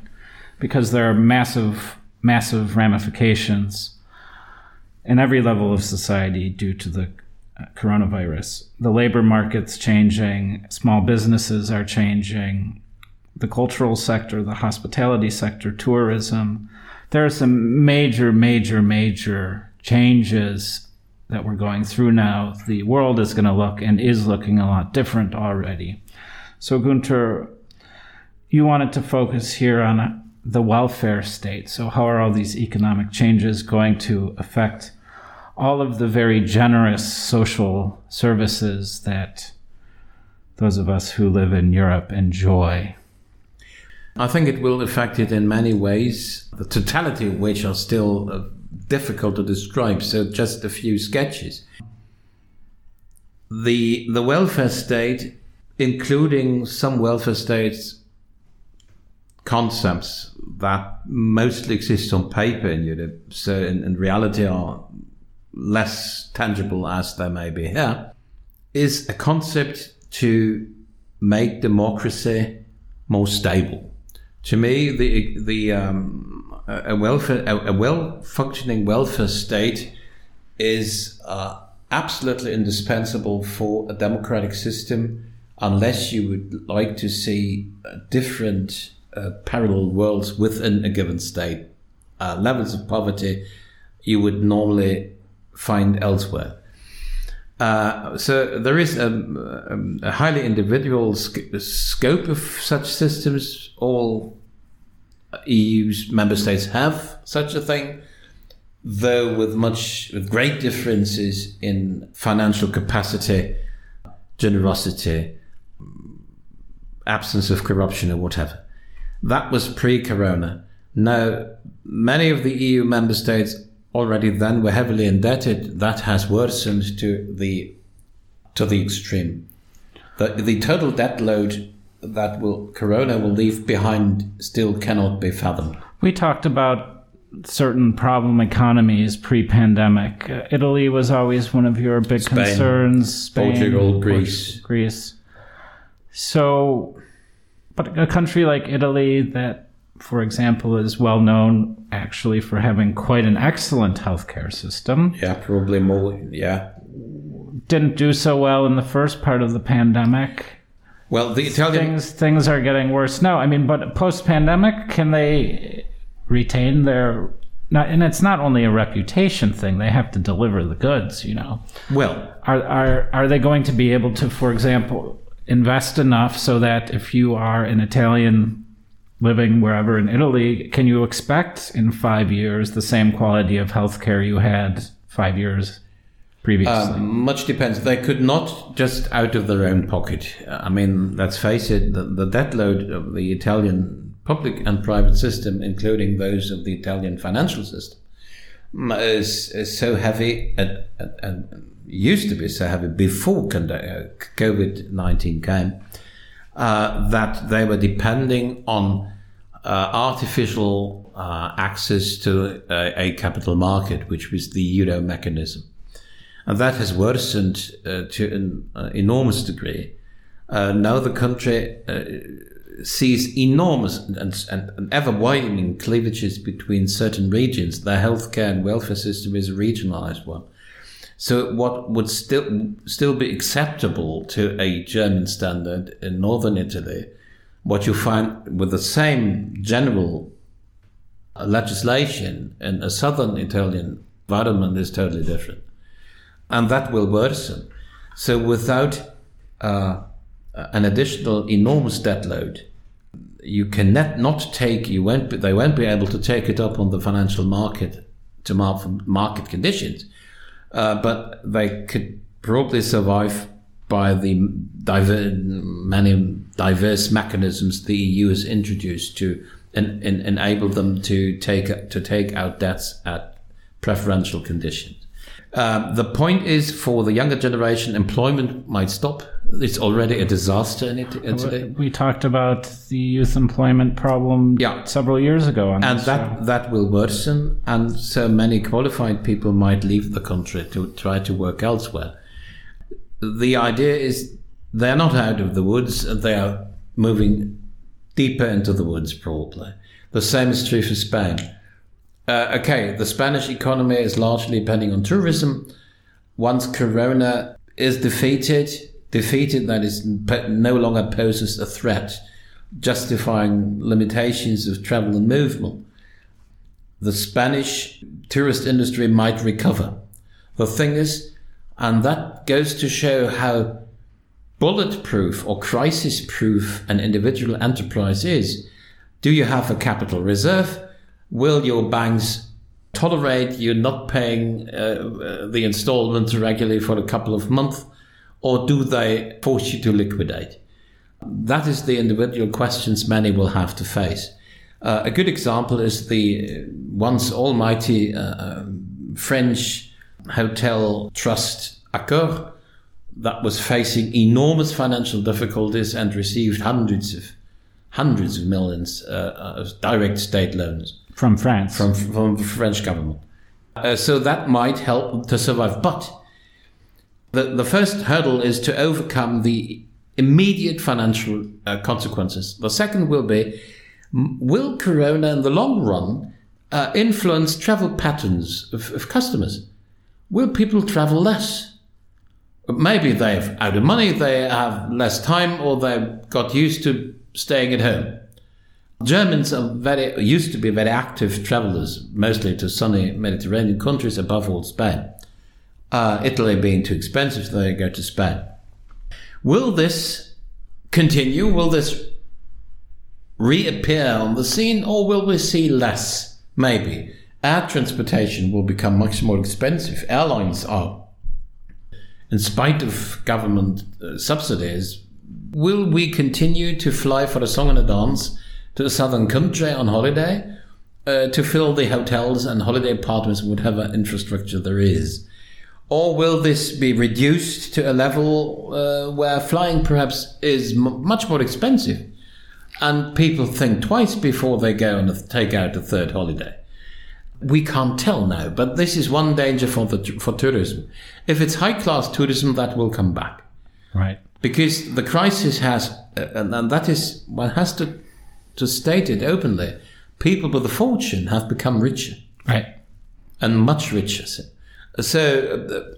because there are massive, massive ramifications in every level of society due to the uh, coronavirus. The labor market's changing, small businesses are changing, the cultural sector, the hospitality sector, tourism. There are some major, major, major changes that we're going through now. The world is going to look and is looking a lot different already. So, Guenter, you wanted to focus here on the welfare state. So, how are all these economic changes going to affect all of the very generous social services that those of us who live in Europe enjoy? I think it will affect it in many ways, the totality of which are still uh, difficult to describe. So, just a few sketches. The, the welfare state including some welfare states concepts that mostly exist on paper in Europe, so in, in reality are less tangible as they may be here, is a concept to make democracy more stable. To me, the the um, a welfare a, a well functioning welfare state is uh, absolutely indispensable for a democratic system. Unless you would like to see different uh, parallel worlds within a given state, uh, levels of poverty you would normally find elsewhere. Uh, so there is a, a highly individual sc- scope of such systems. All EU's member states have such a thing, though with much with great differences in financial capacity, generosity, absence of corruption, or whatever. That was pre-corona. Now, many of the EU member states already then were heavily indebted. That has worsened to the to the extreme. The, the total debt load that will Corona will leave behind still cannot be fathomed. We talked about certain problem economies pre-pandemic. Uh, Italy was always one of your big Spain, concerns. Spain, Portugal, Greece. Greece. So, but a country like Italy that, for example, is well known actually for having quite an excellent healthcare system. Yeah, probably more. Yeah, didn't do so well in the first part of the pandemic. Well, the Italian things things are getting worse now. I mean, but post pandemic, can they retain their? Not, and it's not only a reputation thing; they have to deliver the goods. You know. Well, are are are they going to be able to, for example, invest enough so that if you are an Italian living wherever in Italy, can you expect in five years the same quality of healthcare you had five years previously? Um, much depends. They could not just out of their own pocket. I mean, let's face it, the, the debt load of the Italian public and private system, including those of the Italian financial system, is, is so heavy and, and, and, used to be so heavy before uh, COVID 19 came. Uh, that they were depending on uh, artificial uh, access to a, a, capital market, which was the euro mechanism. And that has worsened uh, to an uh, enormous degree. Uh, now the country uh, sees enormous and, and, and, ever widening cleavages between certain regions. The healthcare and welfare system is a regionalized one. So what would still still be acceptable to a German standard in northern Italy, what you find with the same general legislation in a southern Italian environment is totally different and that will worsen. So without uh, an additional enormous debt load, you can not take you won't they won't be able to take it up on the financial market to market conditions, uh, but they could probably survive by the diver, many diverse mechanisms the EU has introduced to en, en, enable them to take to take out debts at preferential conditions. Um, the point is for the younger generation, employment might stop. It's already a disaster in Italy. We talked about the youth employment problem yeah. several years ago. and that, show. that will worsen. And so many qualified people might leave the country to try to work elsewhere. The idea is they're not out of the woods, they are moving deeper into the woods, probably. The same is true for Spain. Uh, okay, the Spanish economy is largely depending on tourism. Once Corona is defeated, defeated that is no longer poses a threat, justifying limitations of travel and movement, the Spanish tourist industry might recover. The thing is, and that goes to show how bulletproof or crisis proof an individual enterprise is. Do you have a capital reserve? Will your banks tolerate you not paying uh, uh, the installments regularly for a couple of months, or do they force you to liquidate? That is the individual questions many will have to face. Uh, a good example is the once almighty uh, um, French hotel trust Accor, that was facing enormous financial difficulties and received hundreds of hundreds of millions uh, of direct state loans from France, from from the French government. Uh, so that might help to survive, but the the first hurdle is to overcome the immediate financial uh, consequences. The second will be will Corona in the long run uh, influence travel patterns of, of, customers? Will people travel less? Maybe they've out of money, they have less time, or they've got used to staying at home. Germans are very used to be very active travelers, mostly to sunny Mediterranean countries, above all Spain. Uh, Italy being too expensive, so they go to Spain. Will this continue? Will this reappear on the scene, or will we see less? Maybe. Air transportation will become much more expensive. Airlines are, in spite of government uh, subsidies, will we continue to fly for a song and a dance to a southern country on holiday uh, to fill the hotels and holiday apartments, whatever infrastructure there is? Or will this be reduced to a level uh, where flying perhaps is m- much more expensive and people think twice before they go and take out a third holiday? We can't tell now, but this is one danger for the for tourism. If it's high class tourism, that will come back, right? Because the crisis has, uh, and, and that is one has to to state it openly. People with a fortune have become richer, right, and much richer. So, uh,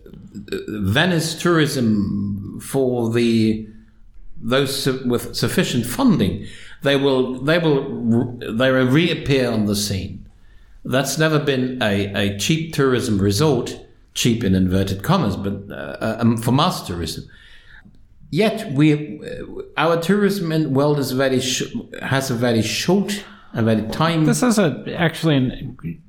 Venice tourism for the those with sufficient funding, they will they will they will reappear on the scene. That's never been a, a cheap tourism resort, cheap in inverted commas, but uh, um, for mass tourism. Yet we, uh, our tourism and world is very sh- has a very short, a very time. This is a actually an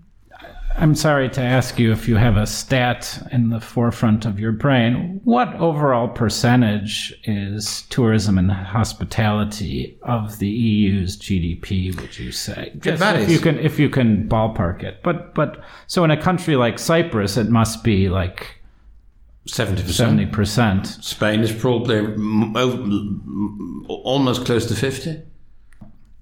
I'm sorry to ask you if you have a stat in the forefront of your brain. What overall percentage is tourism and hospitality of the EU's GDP? Would you say? Just if you can, if you can ballpark it. But but so in a country like Cyprus, it must be like. 70%. 70%. Spain is probably almost close to 50.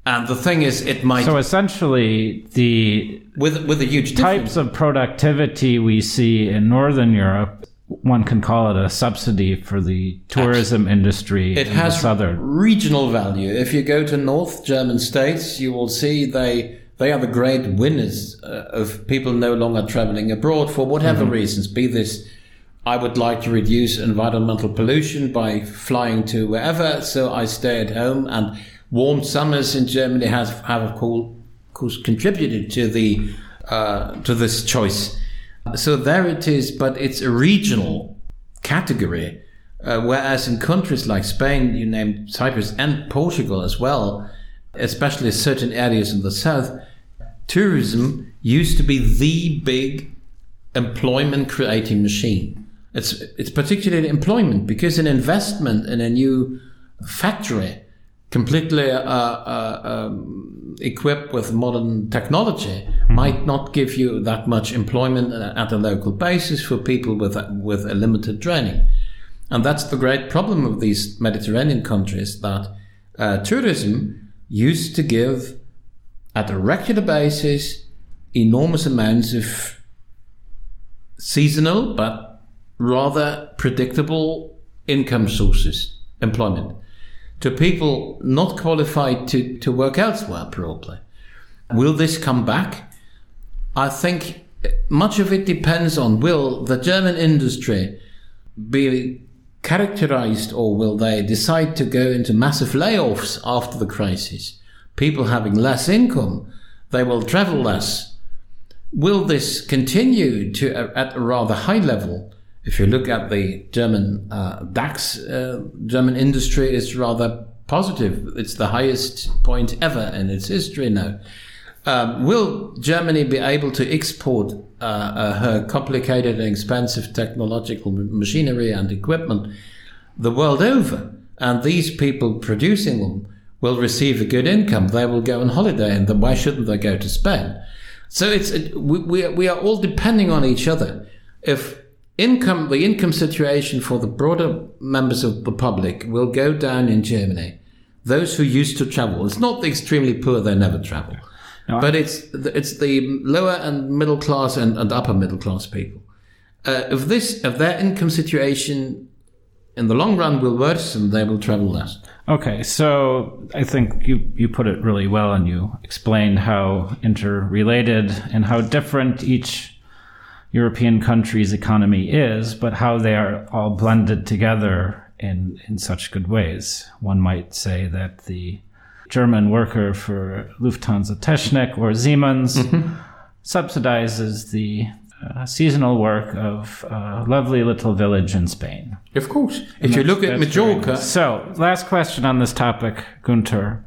And the thing is, it might. So essentially, the with with a huge types of productivity we see in Northern Europe, one can call it a subsidy for the tourism Absolutely. industry. It has southern regional value. If you go to North German states, you will see they they are the great winners uh, of people no longer traveling abroad for whatever mm-hmm. reasons. Be this, I would like to reduce environmental pollution by flying to wherever, so I stay at home and warm summers in Germany has have of course contributed to the uh, to this choice. So there it is, but it's a regional category. Uh, whereas in countries like Spain, you named Cyprus and Portugal as well, especially certain areas in the south, tourism used to be the big employment creating machine. It's it's particularly employment because an investment in a new factory completely uh, uh, um, equipped with modern technology mm-hmm. might not give you that much employment at a local basis for people with with a limited training, and that's the great problem of these Mediterranean countries that uh, tourism used to give at a regular basis enormous amounts of seasonal but rather predictable income sources, employment to people not qualified to, to work elsewhere, probably. Will this come back? I think much of it depends on will the German industry be characterized or will they decide to go into massive layoffs after the crisis? People having less income, they will travel less. Will this continue to at a rather high level? If you look at the German uh, DAX, uh, German industry is rather positive. It's the highest point ever in its history now. Um, will Germany be able to export uh, uh her complicated and expensive technological machinery and equipment the world over? And these people producing them will receive a good income. They will go on holiday, and then why shouldn't they go to Spain? So it's it, we, we are all depending on each other. If income, the income situation for the broader members of the public will go down in Germany. Those who used to travel, it's not the extremely poor; they never travel, No, but it's the, it's the lower and middle class and, and upper middle class people. Uh, if this, if their income situation in the long run will worsen, they will travel less. Okay, so I think you, you put it really well and you explained how interrelated and how different each European countries' economy is, but how they are all blended together in, in such good ways. One might say that the German worker for Lufthansa Technik or Siemens subsidizes the uh, seasonal work of a lovely little village in Spain. Of course, if you look at Majorca. So, last question on this topic, Guenter,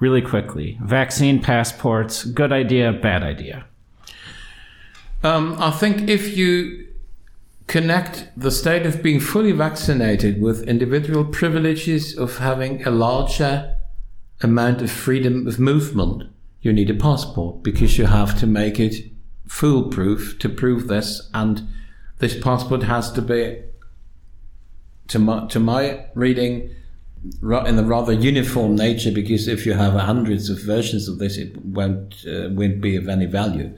really quickly. Vaccine passports, good idea, bad idea? Um, I think if you connect the state of being fully vaccinated with individual privileges of having a larger amount of freedom of movement, you need a passport because you have to make it foolproof to prove this, and this passport has to be, to my to my reading, in a rather uniform nature. Because if you have hundreds of versions of this, it won't uh, won't be of any value.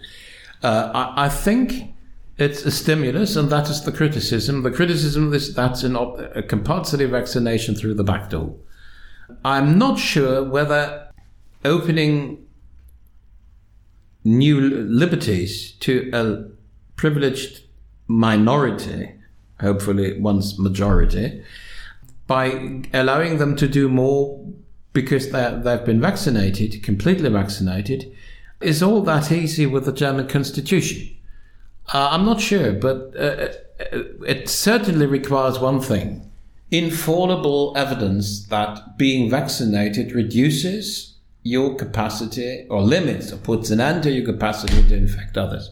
Uh, I, I think it's a stimulus, and that is the criticism. The criticism is that's op- a compulsory vaccination through the back door. I'm not sure whether opening new liberties to a privileged minority, hopefully once majority, by allowing them to do more because they've been vaccinated, completely vaccinated, is all that easy with the German constitution. Uh, I'm not sure, but uh, it certainly requires one thing infallible evidence that being vaccinated reduces your capacity or limits or puts an end to your capacity to infect others.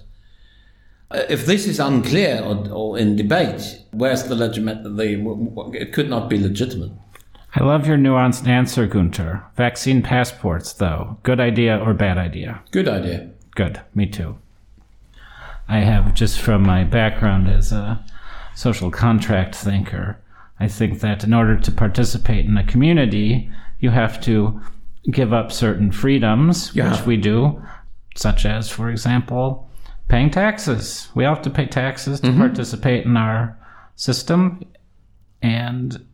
Uh, If this is unclear or, or in debate, where's the legitimate? It could not be legitimate. I love your nuanced answer, Guenter. Vaccine passports, though, good idea or bad idea? Good idea. Good, me too. I have, just from my background as a social contract thinker, I think that in order to participate in a community, you have to give up certain freedoms, Yeah. which we do, such as, for example, paying taxes. We have to pay taxes to mm-hmm. participate in our system. And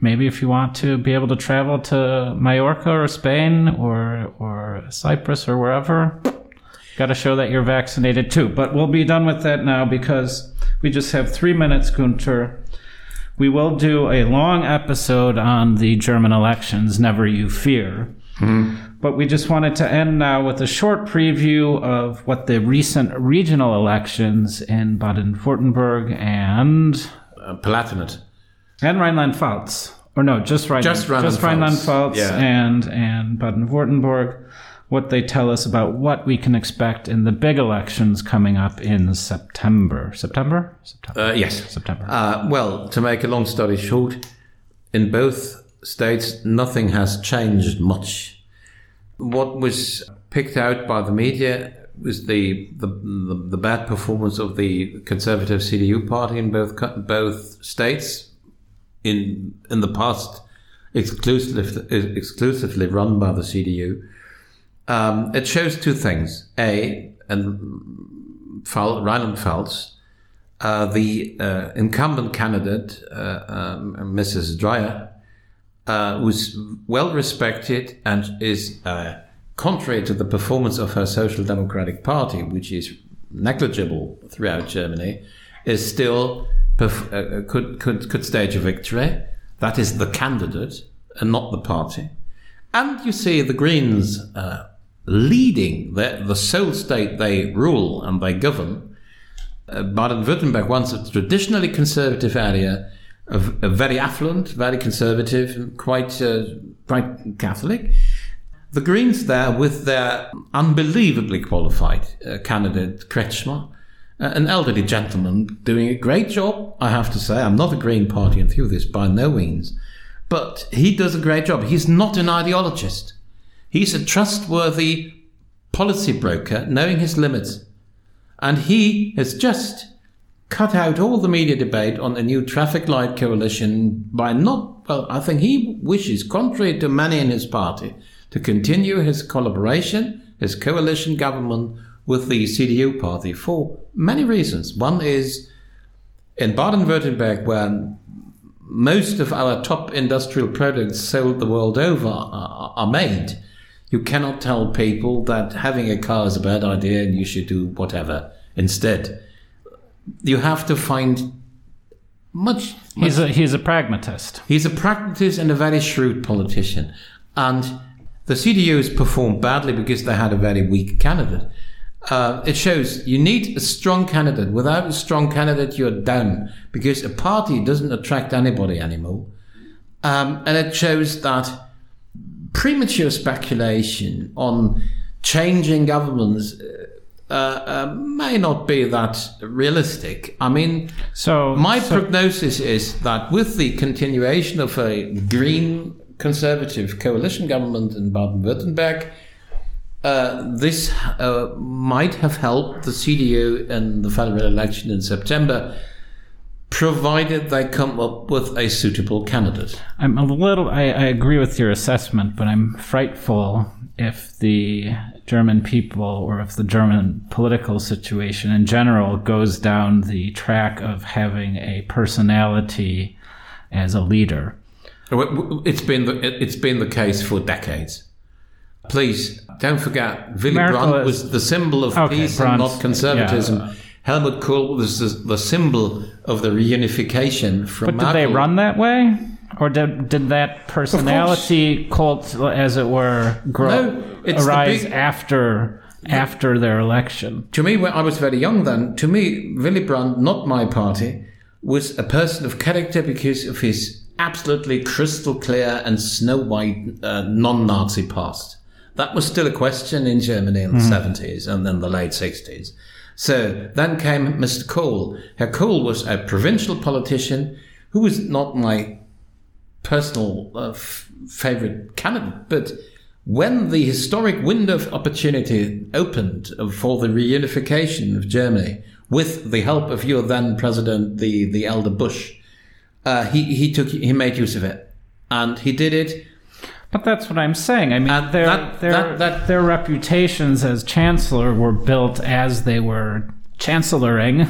maybe if you want to be able to travel to Mallorca or Spain or, or Cyprus or wherever, got to show that you're vaccinated too. But we'll be done with that now because we just have three minutes, Guenter. We will do a long episode on the German elections, never you fear. But we just wanted to end now with a short preview of what the recent regional elections in Baden Württemberg and Uh, Palatinate. And Rhineland-Pfalz, or no, just Rhineland, Just Rhineland-Pfalz, Rhineland-Pfalz yeah. and and Baden-Württemberg. What they tell us about what we can expect in the big elections coming up in September. September. September. Uh, yes. September. Uh, well, to make a long story short, in both states, nothing has changed much. What was picked out by the media was the the, the, the bad performance of the conservative CDU party in both both states in in the past exclusively exclusively run by the CDU. Um, it shows two things: a and Pfal- Rheinland-Pfalz uh, the uh, incumbent candidate, uh, um, Mrs. Dreyer, uh, was well respected and is, uh, contrary to the performance of her Social Democratic Party, which is negligible throughout Germany, is still perf- uh, could, could could stage a victory. That is the candidate and not the party. And you see the Greens uh, leading the, the sole state they rule and they govern uh, Baden-Württemberg, once a traditionally conservative area, a, a very affluent, very conservative, and quite uh, quite Catholic. The Greens there, with their unbelievably qualified uh, candidate Kretschmann, uh, Uh, an elderly gentleman doing a great job, I have to say. I'm not a Green Party enthusiast by no means, but he does a great job. He's not an ideologist. He's a trustworthy policy broker, knowing his limits. And he has just cut out all the media debate on a new traffic light coalition by not, well, I think he wishes, contrary to many in his party, to continue his collaboration, his coalition government with the CDU party for many reasons. One is in Baden Württemberg, where most of our top industrial products sold the world over are, are made. You cannot tell people that having a car is a bad idea and you should do whatever instead. You have to find much. He's a he's a pragmatist. He's a pragmatist and a very shrewd politician, and the CDUs performed badly because they had a very weak candidate. Uh, it shows you need a strong candidate. Without a strong candidate, you're down because a party doesn't attract anybody anymore. Um, and it shows that premature speculation on changing governments uh, uh, may not be that realistic. I mean, so my so, prognosis is that with the continuation of a green conservative coalition government in Baden Württemberg, uh, this uh, might have helped the CDU in the federal election in September, provided they come up with a suitable candidate. I'm a little, I, I agree with your assessment, but I'm frightful if the German people or if the German political situation in general goes down the track of having a personality as a leader. It's been the, it's been the case for decades. Please don't forget, Willy Brandt was the symbol of okay, peace Brandt, and not conservatism. Yeah. Helmut Kohl was the, the, symbol of the reunification from. But did they run that way, or did did that personality cult, as it were, grow no, arise big, after after their election? To me, when I was very young then, to me, Willy Brandt, not my party, was a person of character because of his absolutely crystal clear and snow white uh, non-Nazi past. That was still a question in Germany in the mm. 70s and then the late 60s. So then came Mr. Kohl. Herr Kohl was a provincial politician who was not my personal uh, f- favorite candidate, but when the historic window of opportunity opened for the reunification of Germany with the help of your then president, the, the elder Bush, uh, he, he took, he made use of it. And he did it but that's what I'm saying. I mean, their, that, their, that, that, their reputations as chancellor were built as they were chancelloring,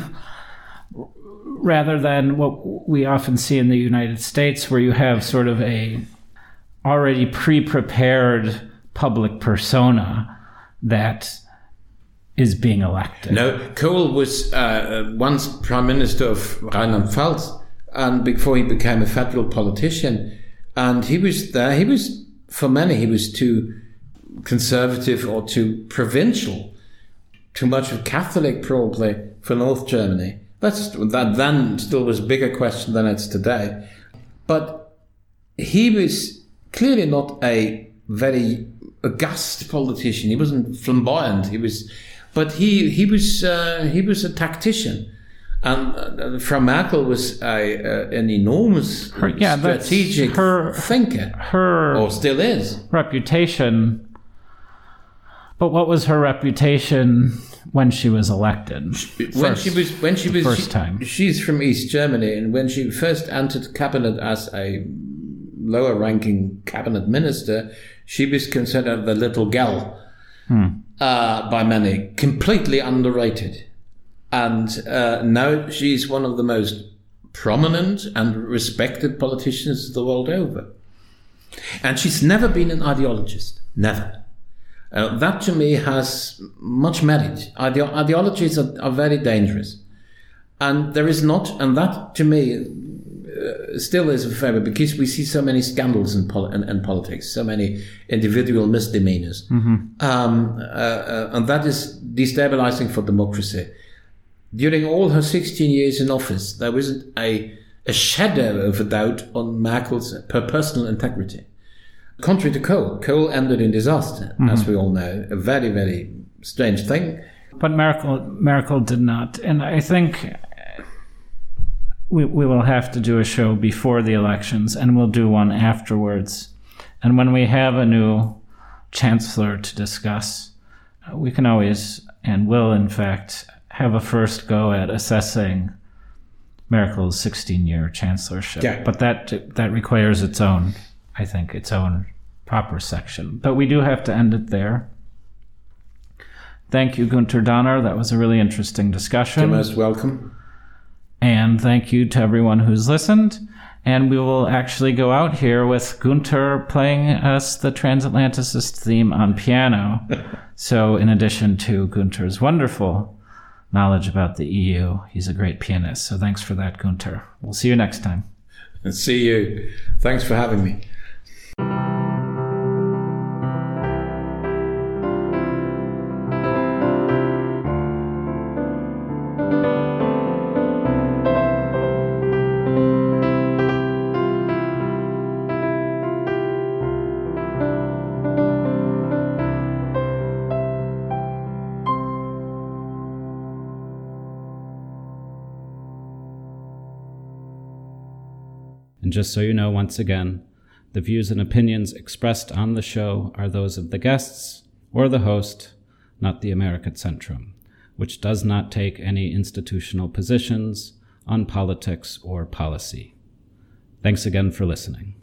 rather than what we often see in the United States, where you have sort of a already pre-prepared public persona that is being elected. No, Kohl was uh, once prime minister of Rheinland-Pfalz, and before he became a federal politician, and he was there. He was for many, he was too conservative or too provincial, too much of Catholic probably for North Germany. That's that then still was a bigger question than it's today. But he was clearly not a very august politician. He wasn't flamboyant. He was, but he he was uh, he was a tactician. And Frau Merkel was a, uh, an enormous her, yeah, strategic her, thinker, her or still is reputation. But what was her reputation when she was elected? When she was when she was first time. she's from East Germany, and when she first entered cabinet as a lower-ranking cabinet minister, she was considered the little gal hmm. uh, by many, completely underrated and uh, now she's one of the most prominent and respected politicians the world over. And she's never been an ideologist, never. Uh, that to me has much merit. Ide- ideologies are, are, very dangerous. And there is not, and that to me uh, still is a favor because we see so many scandals in, pol- in, in politics, so many individual misdemeanors. Mm-hmm. Um, uh, uh and that is destabilizing for democracy. During all her 16 years in office, there wasn't a, a shadow of a doubt on Merkel's personal integrity. Contrary to Kohl, Kohl ended in disaster, mm-hmm. as we all know, a very, very strange thing. But Merkel, Merkel did not. And I think we, we will have to do a show before the elections and we'll do one afterwards. And when we have a new chancellor to discuss, we can always and will, in fact, have a first go at assessing Merkel's 16 year chancellorship. Yeah. But that that requires its own, I think, its own proper section. But we do have to end it there. Thank you, Guenter Danner. That was a really interesting discussion. You're most welcome. And thank you to everyone who's listened. And we will actually go out here with Guenter playing us the Transatlanticist theme on piano. so, in addition to Guenter's wonderful knowledge about the EU, he's a great pianist. So, thanks for that, Guenter. We'll see you next time. And see you. Thanks for having me. Just so you know, once again, the views and opinions expressed on the show are those of the guests or the host, not the American Centrum, which does not take any institutional positions on politics or policy. Thanks again for listening.